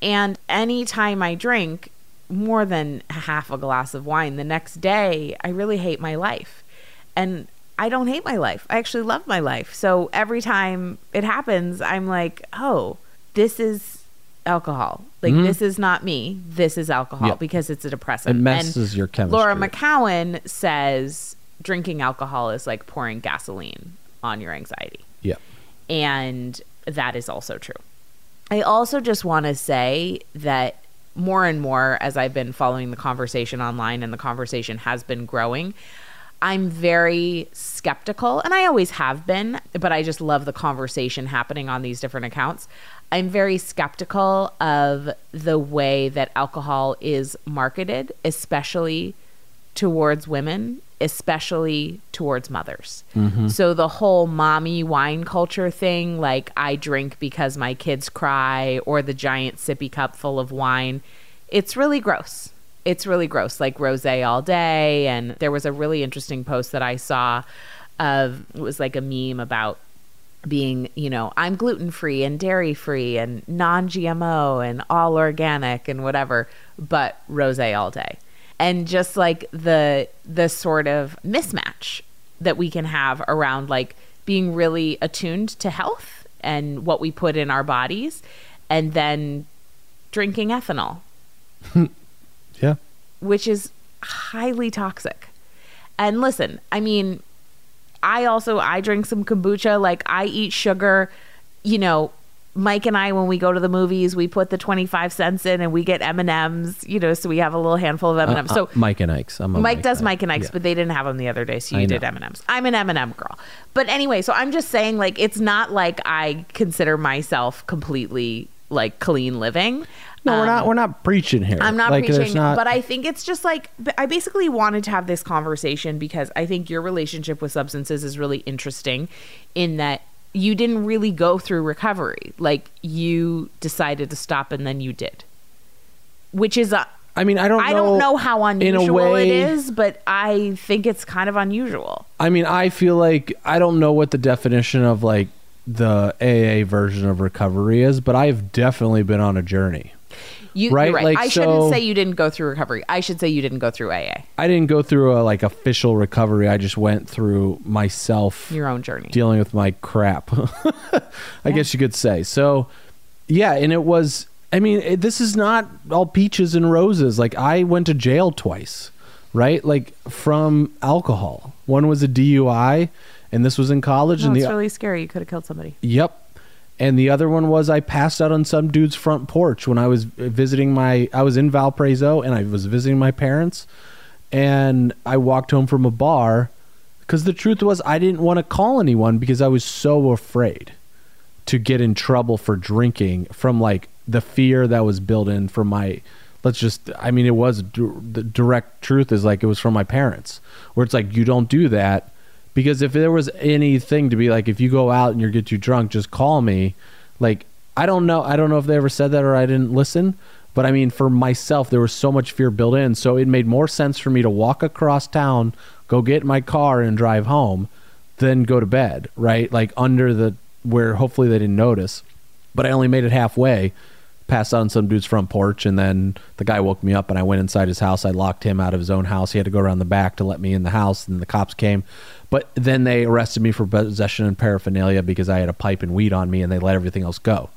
And anytime I drink more than half a glass of wine the next day, I really hate my life. And I don't hate my life. I actually love my life. So every time it happens, I'm like, oh, this is alcohol. Like, mm-hmm. this is not me. This is alcohol because it's a depressant. It messes And your chemistry. Laura McKowen says drinking alcohol is like pouring gasoline on your anxiety. Yeah. And that is also true. I also just want to say that more and more as I've been following the conversation online and the conversation has been growing, I'm very skeptical, and I always have been, but I just love the conversation happening on these different accounts. I'm very skeptical of the way that alcohol is marketed, especially towards women, especially towards mothers. Mm-hmm. So the whole mommy wine culture thing, like I drink because my kids cry, or the giant sippy cup full of wine, it's really gross. It's really gross, like rose all day. And there was a really interesting post that I saw of it was like a meme about being, you know, I'm gluten free and dairy free and non GMO and all organic and whatever, but rose all day. And just like the the sort of mismatch that we can have around like being really attuned to health and what we put in our bodies and then drinking ethanol, Yeah. which is highly toxic. And listen, I mean, I also I drink some kombucha, like I eat sugar, you know, Mike and I when we go to the movies, we put the 25 cents in and we get M&Ms, you know, so we have a little handful of M&Ms. Uh, so uh, Mike and Ike's. I'm a Mike does. Mike and Ike's, Yeah. but they didn't have them the other day, so you I did know. M and M's. I'm an M and m girl, but anyway, so I'm just saying, like, it's not like I consider myself completely like clean living. No, we're not. Um, we're not preaching here. I'm not Like, preaching, not- but I think it's just like I basically wanted to have this conversation because I think your relationship with substances is really interesting in that you didn't really go through recovery. Like you decided to stop and then you did. Which is a I mean, I don't. I know, don't know how unusual way, it is, but I think it's kind of unusual. I mean, I feel like I don't know what the definition of like the AA version of recovery is, but I've definitely been on a journey. You, Right, you're right. like, I so- shouldn't say you didn't go through recovery. I should say you didn't go through AA, I didn't go through a like official recovery. I just went through myself your own journey. dealing with my crap. I guess you could say. So, yeah, and it was. I mean, it, this is not all peaches and roses. Like I went to jail twice, right? Like from alcohol. One was a DUI, and this was in college. No, and it's the really scary. You could have killed somebody. Yep. And the other one was I passed out on some dude's front porch when I was visiting my I was in Valparaiso and I was visiting my parents. And I walked home from a bar cuz the truth was I didn't want to call anyone because I was so afraid to get in trouble for drinking from like the fear that was built in from my let's just I mean it was the direct truth is like it was from my parents where it's like you don't do that because if there was anything to be like if you go out and you get too drunk just call me. Like I don't know I don't know if they ever said that or I didn't listen but I mean for myself there was so much fear built in. So it made more sense for me to walk across town go get my car and drive home than go to bed right? Like under the where hopefully they didn't notice. But I only made it halfway passed out on some dude's front porch and then the guy woke me up and I went inside his house. I locked him out of his own house. He had to go around the back to let me in the house and the cops came. But then they arrested me for possession and paraphernalia because I had a pipe and weed on me and they let everything else go.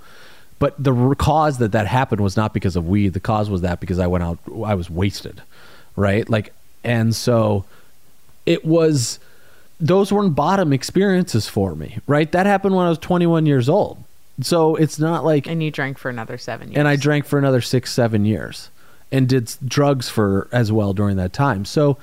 But the cause that that happened was not because of weed. The cause was that because I went out I was wasted. Right? Like and so it was those weren't bottom experiences for me, right? That happened when I was 21 years old. So it's not like And you drank for another seven years. and I drank for another six, seven years, and did drugs for as well during that time. So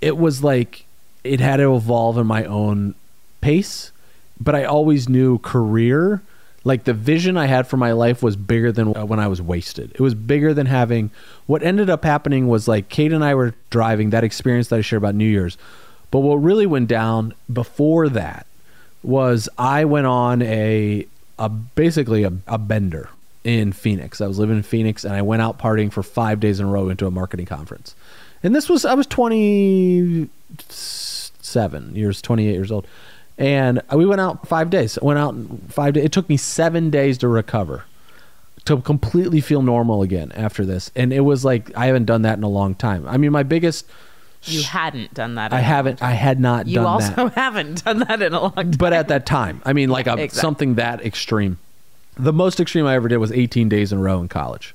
it was like it had to evolve in my own pace, but I always knew career. Like the vision I had for my life was bigger than uh, when I was wasted. It was bigger than having. What ended up happening was like Kate and I were driving that experience that I shared about New Year's, but what really went down before that was I went on a a basically a, a bender in Phoenix. I was living in Phoenix and I went out partying for five days in a row into a marketing conference. And this was I was twenty seven years, twenty eight years old, and we went out five days. Went out five days. It took me seven days to recover to completely feel normal again after this. And it was like I haven't done that in a long time. I mean, my biggest You hadn't done that. I haven't I had not You also that haven't done that in a long time. but at that time, I mean, like a, Exactly. something that extreme. The most extreme I ever did was 18 days in a row in college.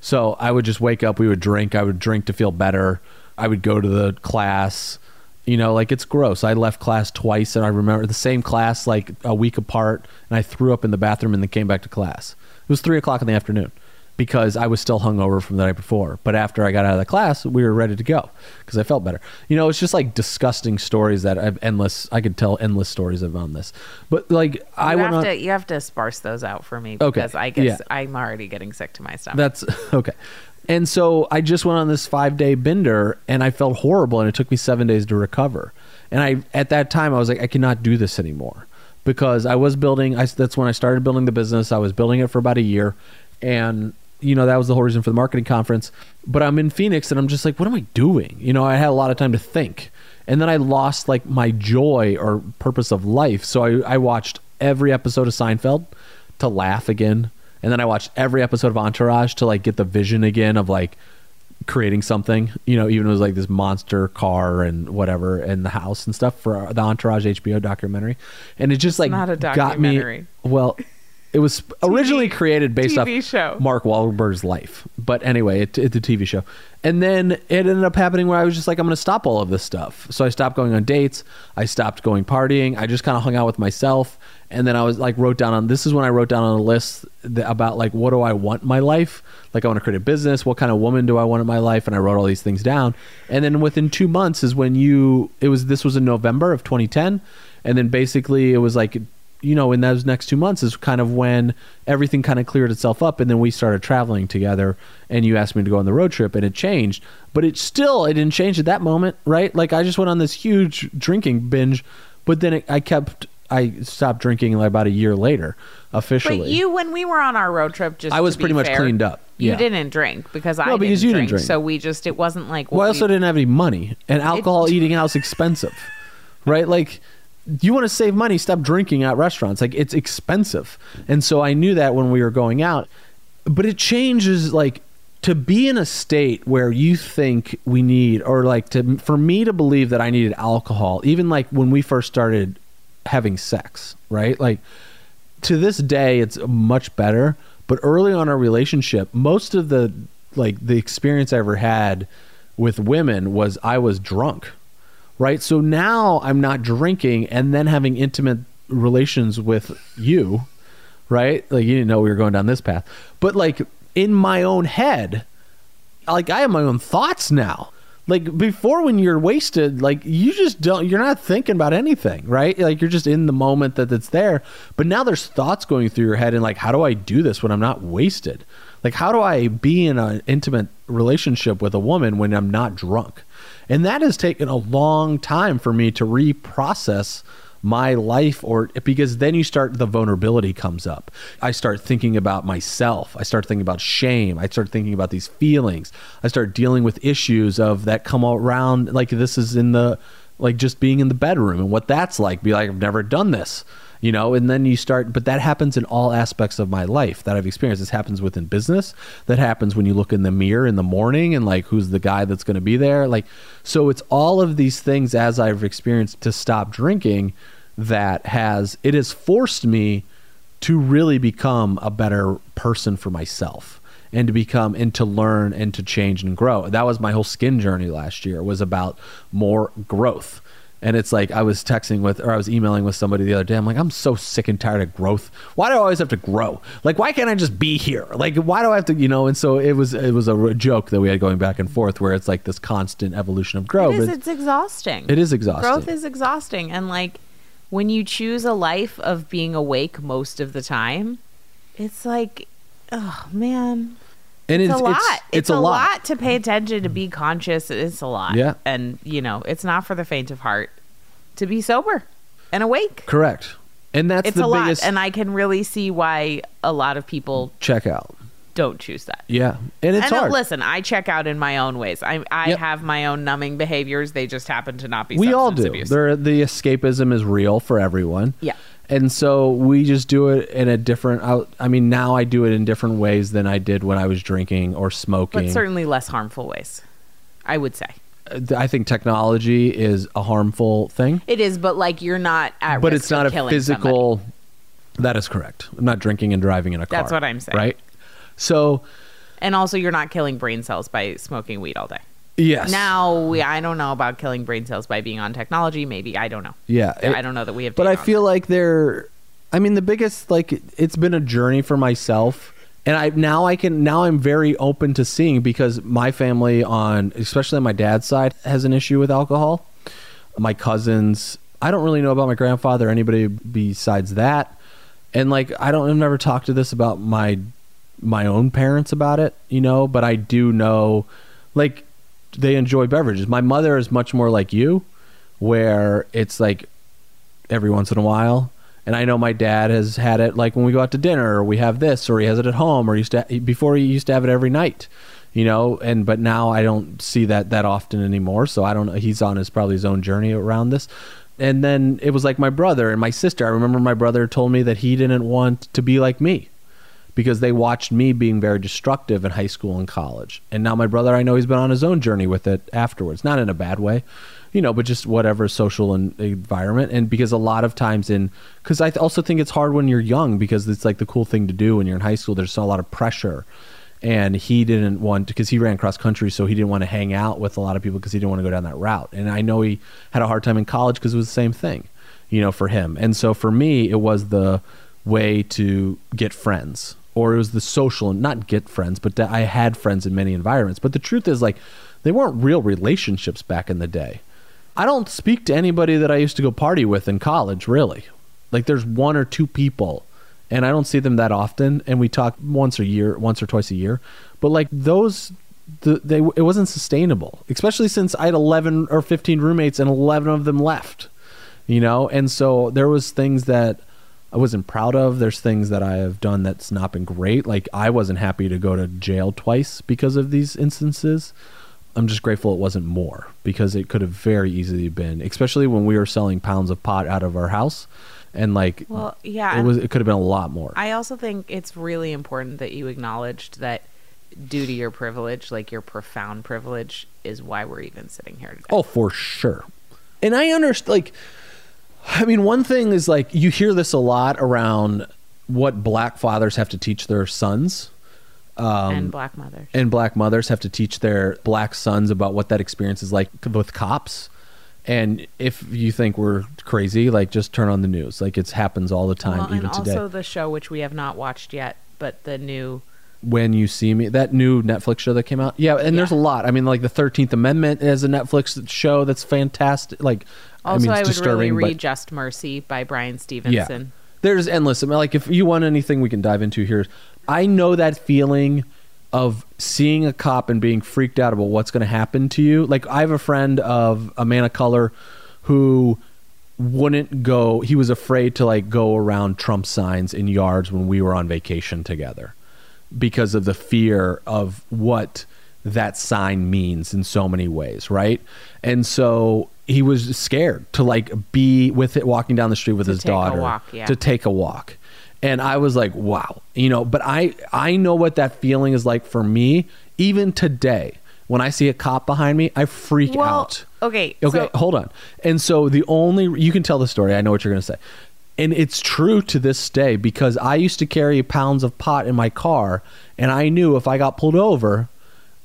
So I would just wake up, we would drink, I would drink to feel better. I would go to the class. You know, like it's gross. I left class twice, and I remember the same class like a week apart, and I threw up in the bathroom and then came back to class. It was three o'clock in the afternoon because I was still hungover from the night before. But after I got out of the class, we were ready to go because I felt better. You know, it's just like disgusting stories that I've endless. I could tell endless stories about um, this. But like I you went have on. to you have to sparse those out for me Okay, because I guess yeah. I'm already getting sick to my stomach. That's okay. And so I just went on this five day bender and I felt horrible and it took me seven days to recover. And I, at that time, I was like, I cannot do this anymore because I was building, I, that's when I started building the business. I was building it for about a year. And, you know, that was the whole reason for the marketing conference. But I'm in Phoenix and I'm just like, what am I doing? You know, I had a lot of time to think. And then I lost like my joy or purpose of life. So I, I watched every episode of Seinfeld to laugh again. And then I watched every episode of Entourage to like get the vision again of like creating something, you know, even it was like this monster car and whatever and the house and stuff for the Entourage HBO documentary. And it just like not a got me well, it was originally created based TV off show. Mark Wahlberg's life. But anyway, it, it's a TV show. And then it ended up happening where I was just like, I'm going to stop all of this stuff. So I stopped going on dates. I stopped going partying. I just kind of hung out with myself. And then I was like, wrote down on this is when I wrote down on a list that, about like, what do I want in my life? Like, I want to create a business. What kind of woman do I want in my life? And I wrote all these things down. And then within two months is when you, it was, this was in November of 2010. And then basically it was like you know, in those next two months is kind of when everything kind of cleared itself up. And then we started traveling together and you asked me to go on the road trip and it changed. But it still, it didn't change at that moment, right? Like I just went on this huge drinking binge, but then it, I kept, I stopped drinking like about a year later officially. But you, when we were on our road trip, just I was pretty much fair, cleaned up. You didn't drink because I No, because didn't you didn't drink, drink. So we just it wasn't like Well, I also we- didn't have any money, and alcohol eating out's expensive, right? Like, you want to save money, stop drinking at restaurants. Like, it's expensive, and so I knew that when we were going out. But it changes, like, to be in a state where you think we need, or like, to for me to believe that I needed alcohol, even like when we first started having sex, right? Like, to this day it's much better but early on our relationship most of the like the experience i ever had with women was i was drunk right so now i'm not drinking and then having intimate relations with you right like you didn't know we were going down this path but like in my own head like I have my own thoughts now. Like before when you're wasted, like you just don't you're not thinking about anything, right? Like you're just in the moment that it's there. But now there's thoughts going through your head and like how do I do this when I'm not wasted? Like how do I be in an intimate relationship with a woman when I'm not drunk? And that has taken a long time for me to reprocess my life or because then you start the vulnerability comes up. I start thinking about myself. I start thinking about shame. I start thinking about these feelings. I start dealing with issues of that come around like this is in the like just being in the bedroom and what that's like. Be like i've never done this you know and then you start but that happens in all aspects of my life that i've experienced. This happens within business. That happens when you look in the mirror in the morning and like who's the guy that's going to be there? Like so it's all of these things as i've experienced to stop drinking that has it has forced me to really become a better person for myself and to become and to learn and to change and grow. That was my whole skin journey last year was about more growth and it's like I was texting with or I was emailing with somebody the other day. I'm like, I'm so sick and tired of growth. Why do I always have to grow? Like, why can't I just be here? Like, why do I have to, you know? And so it was it was a joke that we had going back and forth where it's like this constant evolution of growth. It is. It's exhausting. it is exhausting. Growth is exhausting, and like when you choose a life of being awake most of the time, it's like, oh man, and it's, a lot. It's, a, lot. to pay attention to be conscious. It's a lot. Yeah. and you know, it's not for the faint of heart to be sober and awake. Correct. And that's It's the a lot, and I can really see why a lot of people check out. don't choose that. Yeah. And it's and uh, hard. listen, I check out in my own ways. I I Yep. have my own numbing behaviors. They just happen to not be. we all do. Abuse. There, the escapism is real for everyone. Yeah. And so we just do it in a different. I, I mean, now I do it in different ways than I did when I was drinking or smoking. but certainly less harmful ways. I would say uh, I think technology is a harmful thing, it is, but like you're not at but it's not a physical. That is correct. I'm not drinking and driving in a car. That's what I'm saying. Right. So and also you're not killing brain cells by smoking weed all day. Yes. Now we, I don't know about killing brain cells by being on technology. Maybe I don't know. Yeah. it- I don't know that we have. but I feel like they're. I mean, the biggest like it's been a journey for myself, and I now I can now I'm very open to seeing because my family on especially on my dad's side has an issue with alcohol. My cousins, I don't really know about my grandfather or anybody besides that, and like I don't I've never talked to this about my my own parents about it, you know, but I do know like they enjoy beverages. My mother is much more like you, where it's like every once in a while. And I know my dad has had it like when we go out to dinner, or we have this, or he has it at home, or he used to before he used to have it every night, you know. And but now I don't see that that often anymore. So I don't know. He's on his probably his own journey around this. And then it was like my brother and my sister. I remember my brother told me that he didn't want to be like me because they watched me being very destructive in high school and college. And now my brother, I know he's been on his own journey with it afterwards, not in a bad way, you know, but just whatever social and environment. And because a lot of times in, because I also think it's hard when you're young because it's like the cool thing to do when you're in high school. There's a lot of pressure. And he didn't want because he ran cross country, so he didn't want to hang out with a lot of people because he didn't want to go down that route. And I know he had a hard time in college because it was the same thing, you know, for him. And so for me, it was the way to get friends or it was the social not get friends but i had friends in many environments but the truth is like they weren't real relationships back in the day i don't speak to anybody that i used to go party with in college really Like there's one or two people, and I don't see them that often. And we talk once a year, once or twice a year. But like those, the, they it wasn't sustainable, especially since I had 11 or 15 roommates and 11 of them left. You know, and so there was things that I wasn't proud of. There's things that I have done that's not been great. Like I wasn't happy to go to jail twice because of these instances. I'm just grateful it wasn't more because it could have very easily been, especially when we were selling pounds of pot out of our house, and like, Well, yeah. it was it could have been a lot more. I also think it's really important that you acknowledged that due to your privilege, like your profound privilege, is why we're even sitting here today. Oh, for sure. And I understand, like, I mean, one thing is like you hear this a lot around what black fathers have to teach their sons. Um, and black mothers. and black mothers have to teach their black sons about what that experience is like with cops. And if you think we're crazy, like just turn on the news. Like it happens all the time, Well, even and today. also the show which we have not watched yet, but the new when you see me, that new Netflix show that came out, yeah. And there's a lot. I mean, like the Thirteenth Amendment is a Netflix show that's fantastic. Like, also I I, mean, it's would really disturbing, but- read Just Mercy by Bryan Stevenson. There's endless. I mean, like if you want anything we can dive into here, I know that feeling of seeing a cop and being freaked out about what's going to happen to you. Like I have a friend of a man of color who wouldn't go. He was afraid to like go around Trump signs in yards when we were on vacation together because of the fear of what that sign means in so many ways, right? And so he was scared to like be with it walking down the street with To his daughter walk, yeah. to take a walk. And I was like, wow, you know, but I I know what that feeling is like for me even today. When I see a cop behind me, I freak Well, out. okay, Okay, so- hold on. And so the only you can tell the story. I know what you're going to say. And it's true to this day because I used to carry pounds of pot in my car and I knew if I got pulled over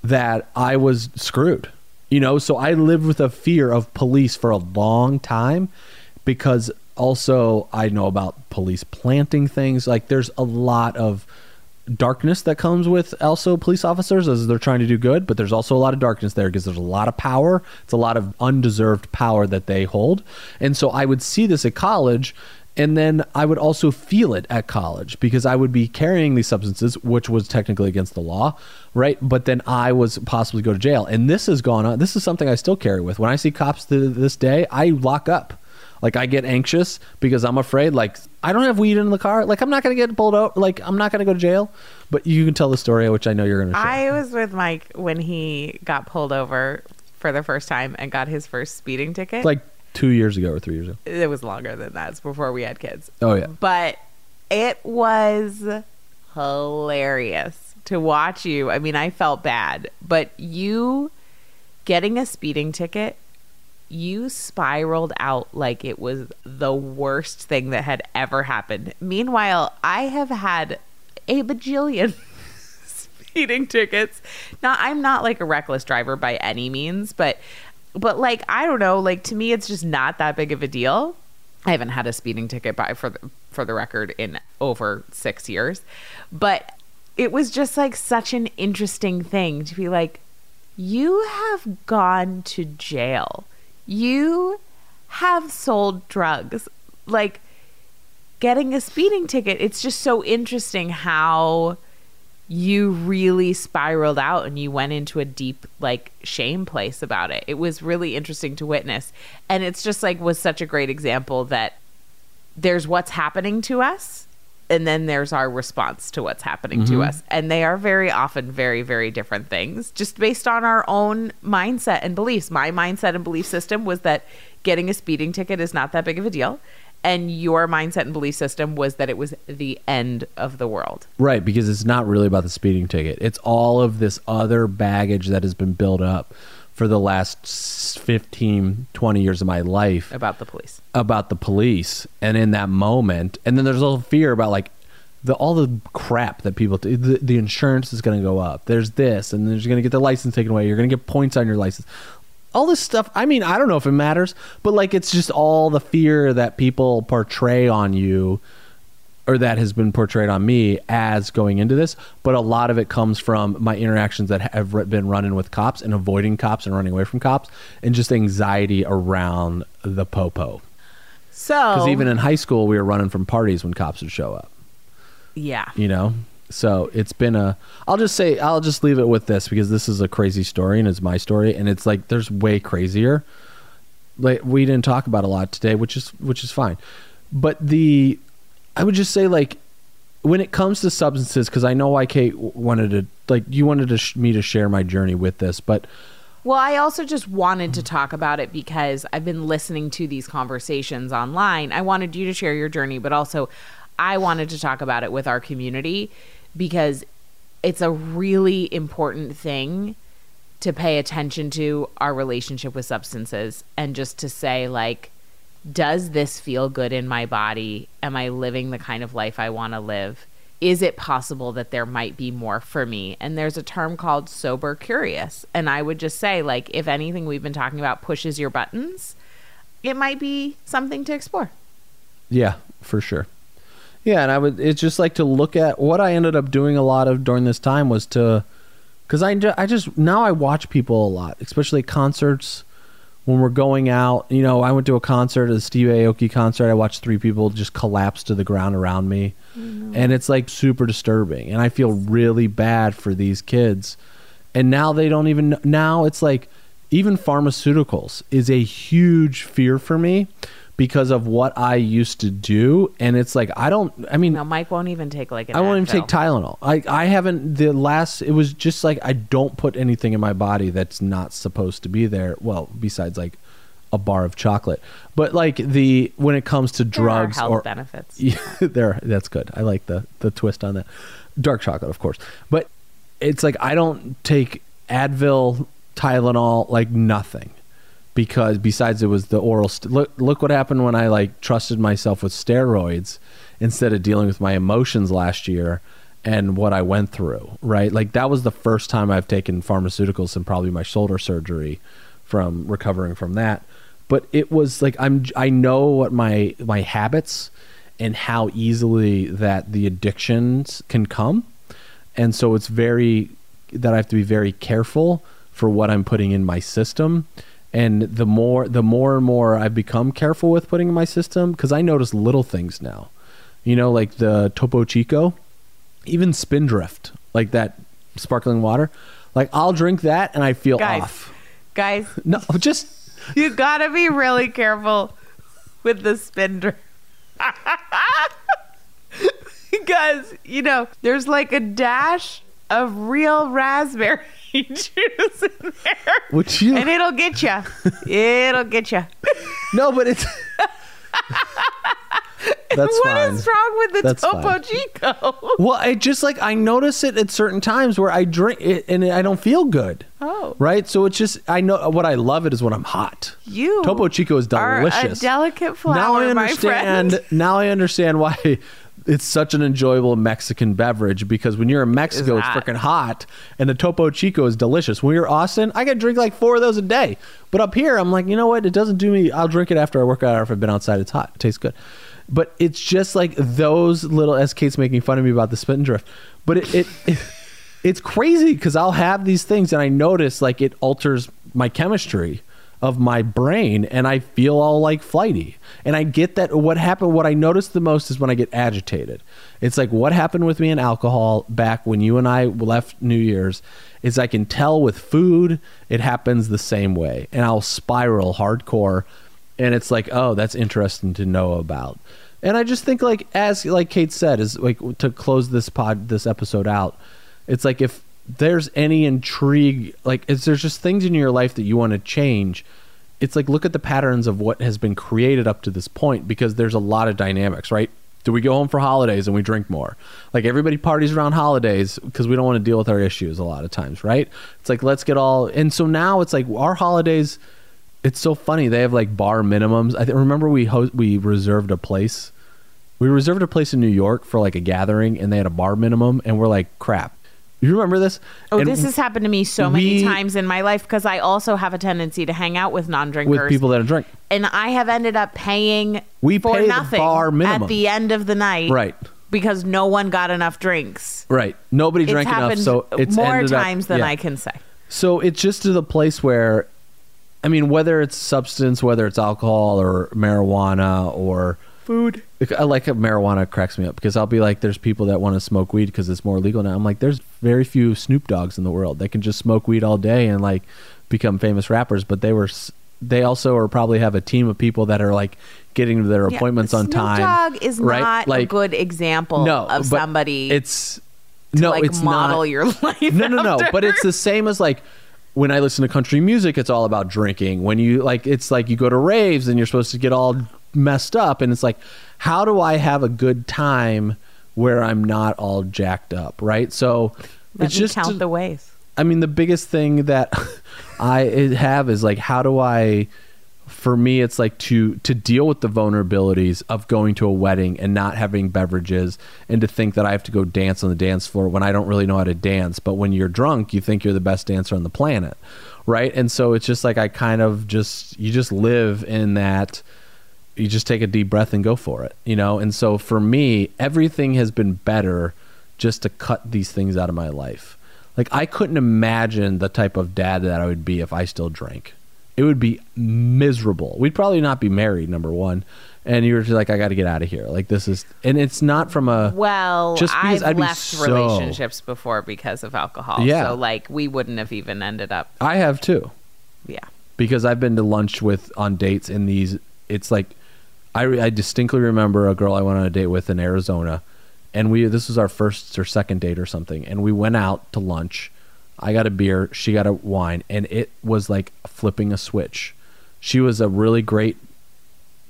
that I was screwed. You know, so I lived with a fear of police for a long time because also I know about police planting things. Like there's a lot of darkness that comes with also police officers as they're trying to do good, but there's also a lot of darkness there because there's a lot of power. It's a lot of undeserved power that they hold. And so I would see this at college and then I would also feel it at college because I would be carrying these substances, which was technically against the law, right? But then I was possibly go to jail. And this has gone on. This is something I still carry with. When I see cops to this day, I lock up. Like I get anxious because I'm afraid. Like I don't have weed in the car. Like I'm not gonna get pulled out. Like I'm not gonna go to jail. But you can tell the story, which I know you're gonna. Share. I was with Mike when he got pulled over for the first time and got his first speeding ticket. like two years ago or three years ago. it was longer than that. It's before we had kids. Oh yeah. But it was hilarious to watch you. I mean, I felt bad, but you getting a speeding ticket, you spiraled out like it was the worst thing that had ever happened. Meanwhile, I have had a bajillion speeding tickets. Now, I'm not like a reckless driver by any means, but but like I don't know, like to me it's just not that big of a deal. I haven't had a speeding ticket by for the, for the record in over 6 years. But it was just like such an interesting thing to be like you have gone to jail. You have sold drugs. Like getting a speeding ticket, it's just so interesting how you really spiraled out and you went into a deep like shame place about it. It was really interesting to witness. And it's just like was such a great example that there's what's happening to us and then there's our response to what's happening to mm-hmm. us. And they are very often very very different things just based on our own mindset and beliefs. My mindset and belief system was that getting a speeding ticket is not that big of a deal. And your mindset and belief system was that it was the end of the world. Right, because it's not really about the speeding ticket. It's all of this other baggage that has been built up for the last s- 15, 20 years of my life about the police. about the police. And in that moment, and then there's also fear about like the all the crap that people. The, the insurance is going to go up. There's this, and then you're going to get the license taken away. You're going to get points on your license. All this stuff. I mean, I don't know if it matters, but like it's just all the fear that people portray on you or that has been portrayed on me as going into this, but a lot of it comes from my interactions that have been running with cops and avoiding cops and running away from cops and just anxiety around the popo. So Because even in high school, we were running from parties when cops would show up. yeah, You know, so it's been a. I'll just say I'll just leave it with this because this is a crazy story and it's my story and it's like there's way crazier. Like we didn't talk about a lot today, which is which is fine, but the I would just say like when it comes to substances because I know why Kate wanted to like you wanted to sh- me to share my journey with this, but Well, I also just wanted to talk about it because I've been listening to these conversations online. I wanted you to share your journey, but also I wanted to talk about it with our community because it's a really important thing to pay attention to our relationship with substances and just to say like does this feel good in my body? Am I living the kind of life I want to live? Is it possible that there might be more for me? And there's a term called sober curious. And I would just say, like, if anything we've been talking about pushes your buttons, it might be something to explore. Yeah, for sure. Yeah, and I would. It's just like to look at what I ended up doing a lot of during this time was to, because I I just now I watch people a lot, especially concerts when we're going out. You know, I went to a concert, a Steve Aoki concert. I watched three people just collapse to the ground around me, mm-hmm. and it's like super disturbing, and I feel really bad for these kids. And now they don't even. Now it's like even pharmaceuticals is a huge fear for me because of what I used to do. And it's like, I don't, I mean, No, Mike won't even take like an I won't even take Tylenol. I, I haven't, the last, it was just like, I don't put anything in my body that's not supposed to be there. Well, besides like a bar of chocolate. But like the, when it comes to drugs health or, benefits. yeah, there. That's good. I like the the twist on that. Dark chocolate, of course, but it's like I don't take Advil, Tylenol, like nothing, because besides it was the oral. St- look, look what happened when I like trusted myself with steroids instead of dealing with my emotions last year and what I went through. Right, like that was the first time I've taken pharmaceuticals and probably my shoulder surgery from recovering from that but it was like I'm I know what my my habits and how easily that the addictions can come. And so it's very that I have to be very careful for what I'm putting in my system. And the more the more and more I've become careful with putting in my system cuz I notice little things now. You know like the Topo Chico, even Spindrift, like that sparkling water. Like I'll drink that and I feel Guys. off. Guys, No, just you gotta be really careful with the spindrift. because, you know, there's like a dash of real raspberry juice in there. Would you- And it'll get you. It'll get you. No, but it's That's What fine. is wrong with the That's Topo fine. Chico? Well, I just like I notice it at certain times where I drink it and I don't feel good. Oh. Right? So it's just I know what I love it is when I'm hot. You Topo Chico is are delicious. a delicate flower, now I my understand friend. now I understand why it's such an enjoyable Mexican beverage because when you're in Mexico it's, hot. freaking hot and the Topo Chico is delicious. When you're in Austin, I could drink like four of those a day. But up here I'm like, you know what? It doesn't do me I'll drink it after I work out or if I've been outside it's hot. It tastes good. But it's just like those little as Kate's making fun of me about the spin and drift. But it, it, it it's crazy because I'll have these things and I notice like it alters my chemistry of my brain and I feel all like flighty. And I get that what happened what I notice the most is when I get agitated. It's like what happened with me and alcohol back when you and I left New Year's is I can tell with food it happens the same way and I'll spiral hardcore and it's like oh that's interesting to know about. And I just think like as like Kate said is like to close this pod this episode out it's like if there's any intrigue like if there's just things in your life that you want to change. It's like look at the patterns of what has been created up to this point because there's a lot of dynamics right? Do we go home for holidays and we drink more? Like everybody parties around holidays because we don't want to deal with our issues a lot of times right? It's like let's get all and so now it's like our holidays it's so funny they have like bar minimums. I th- remember we ho- we reserved a place we reserved a place in New York for like a gathering, and they had a bar minimum, and we're like, crap. You remember this? Oh, And this has happened to me so many we- times in my life because I also have a tendency to hang out with non-drinkers. with people that drink. and I have ended up paying We for pay the nothing bar minimum. at the end of the night, Right. Because no one got enough drinks. Right. Nobody It's drank enough, so it's more ended up- times than yeah. I can say. So it's just to the place where I mean, whether it's substance, whether it's alcohol or marijuana or Food. I like marijuana cracks me up because I'll be like, there's people that want to smoke weed because it's more legal now. I'm like, there's very few Snoop Doggs in the world that can just smoke weed all day and like become famous rappers. But they were, s- they also are probably have a team of people that are like getting to their appointments on time. Snoop time. Dogg is right? not a good example no of somebody It's to no, like it's model not. your life. no, no, no. after. But it's the same as like when I listen to country music, it's all about drinking. When you like, it's like you go to raves and you're supposed to get all messed up, and it's like, how do I have a good time where I'm not all jacked up, right? So Let it's just count the ways. I mean, the biggest thing that I have is like, how do I? For me, it's like to to deal with the vulnerabilities of going to a wedding and not having beverages, and to think that I have to go dance on the dance floor when I don't really know how to dance. But when you're drunk, you think you're the best dancer on the planet, right? And so it's just like I kind of just you just live in that you just take a deep breath and go for it, you know? And so for me, everything has been better just to cut these things out of my life. Like I couldn't imagine the type of dad that I would be if I still drank. It would be miserable. We'd probably not be married, number one. And you're just like, I got to get out of here. Like this is, and it's not from a. Well, Just because I've I'd left so- relationships before because of alcohol. Yeah. So like we wouldn't have even ended up. I have too. Yeah. because I've been to lunch with on dates in these. It's like I, re- I distinctly remember a girl I went on a date with in Arizona, and we this was our first or second date or something, and we went out to lunch. I got a beer, she got a wine, and it was like flipping a switch. She was a really great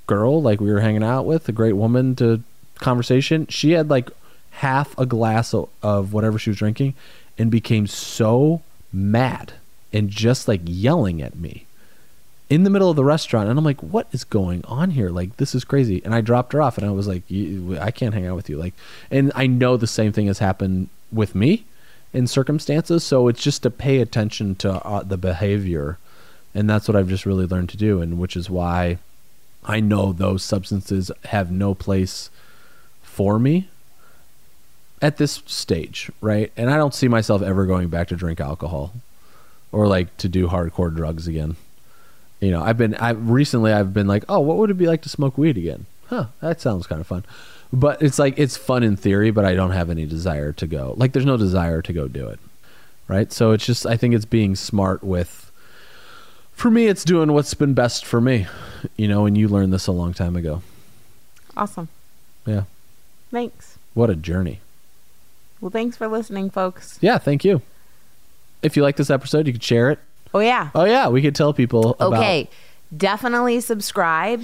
girl, like we were hanging out with, a great woman to conversation. She had like half a glass of, of whatever she was drinking and became so mad and just like yelling at me in the middle of the restaurant and i'm like what is going on here? Like this is crazy. And i dropped her off and i was like i can't hang out with you. Like and i know the same thing has happened with me in circumstances so it's just to pay attention to uh, the behavior and that's what i've just really learned to do and which is why i know those substances have no place for me at this stage right? And i don't see myself ever going back to drink alcohol or like to do hardcore drugs again you know i've been i recently i've been like oh what would it be like to smoke weed again? Huh that sounds kind of fun. But it's like it's fun in theory but i don't have any desire to go like there's no desire to go do it right? So it's just i think it's being smart with for me it's doing what's been best for me you know and you learned this a long time ago. Awesome. yeah. Thanks. what a journey. Well, thanks for listening, folks. yeah thank you. If you like this episode you can share it Oh yeah. oh yeah we could tell people about Okay. Definitely subscribe.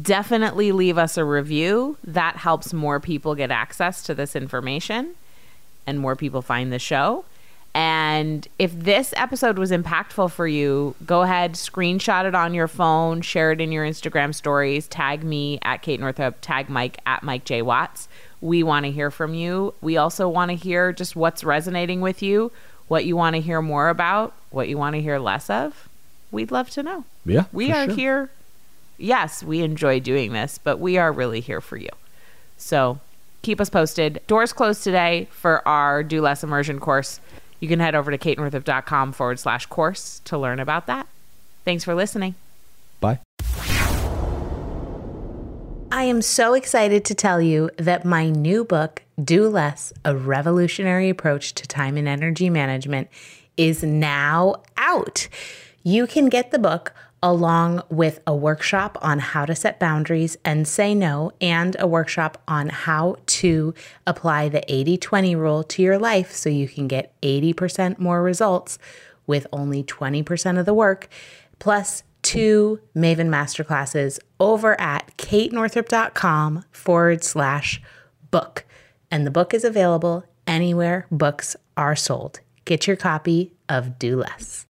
Definitely leave us a review. That helps more people get access to this information and more people find the show. And if this episode was impactful for you, go ahead, screenshot it on your phone, share it in your Instagram stories, tag me at Kate Northrup, tag Mike at Mike J. Watts. We want to hear from you. We also want to hear just what's resonating with you, what you want to hear more about, what you want to hear less of. We'd love to know. yeah We are sure. here. Yes, we enjoy doing this, but we are really here for you. So keep us posted. Doors closed today for our Do Less Immersion course. You can head over to katenorthrup.com forward slash course to learn about that. Thanks for listening. bye I am so excited to tell you that my new book, Do Less A Revolutionary Approach to Time and Energy Management, is now out. You can get the book along with a workshop on how to set boundaries and say no, and a workshop on how to apply the 80 20 rule to your life so you can get 80% more results with only 20% of the work, plus two Maven masterclasses over at katenorthrup.com forward slash book. And the book is available anywhere books are sold. Get your copy of Do Less.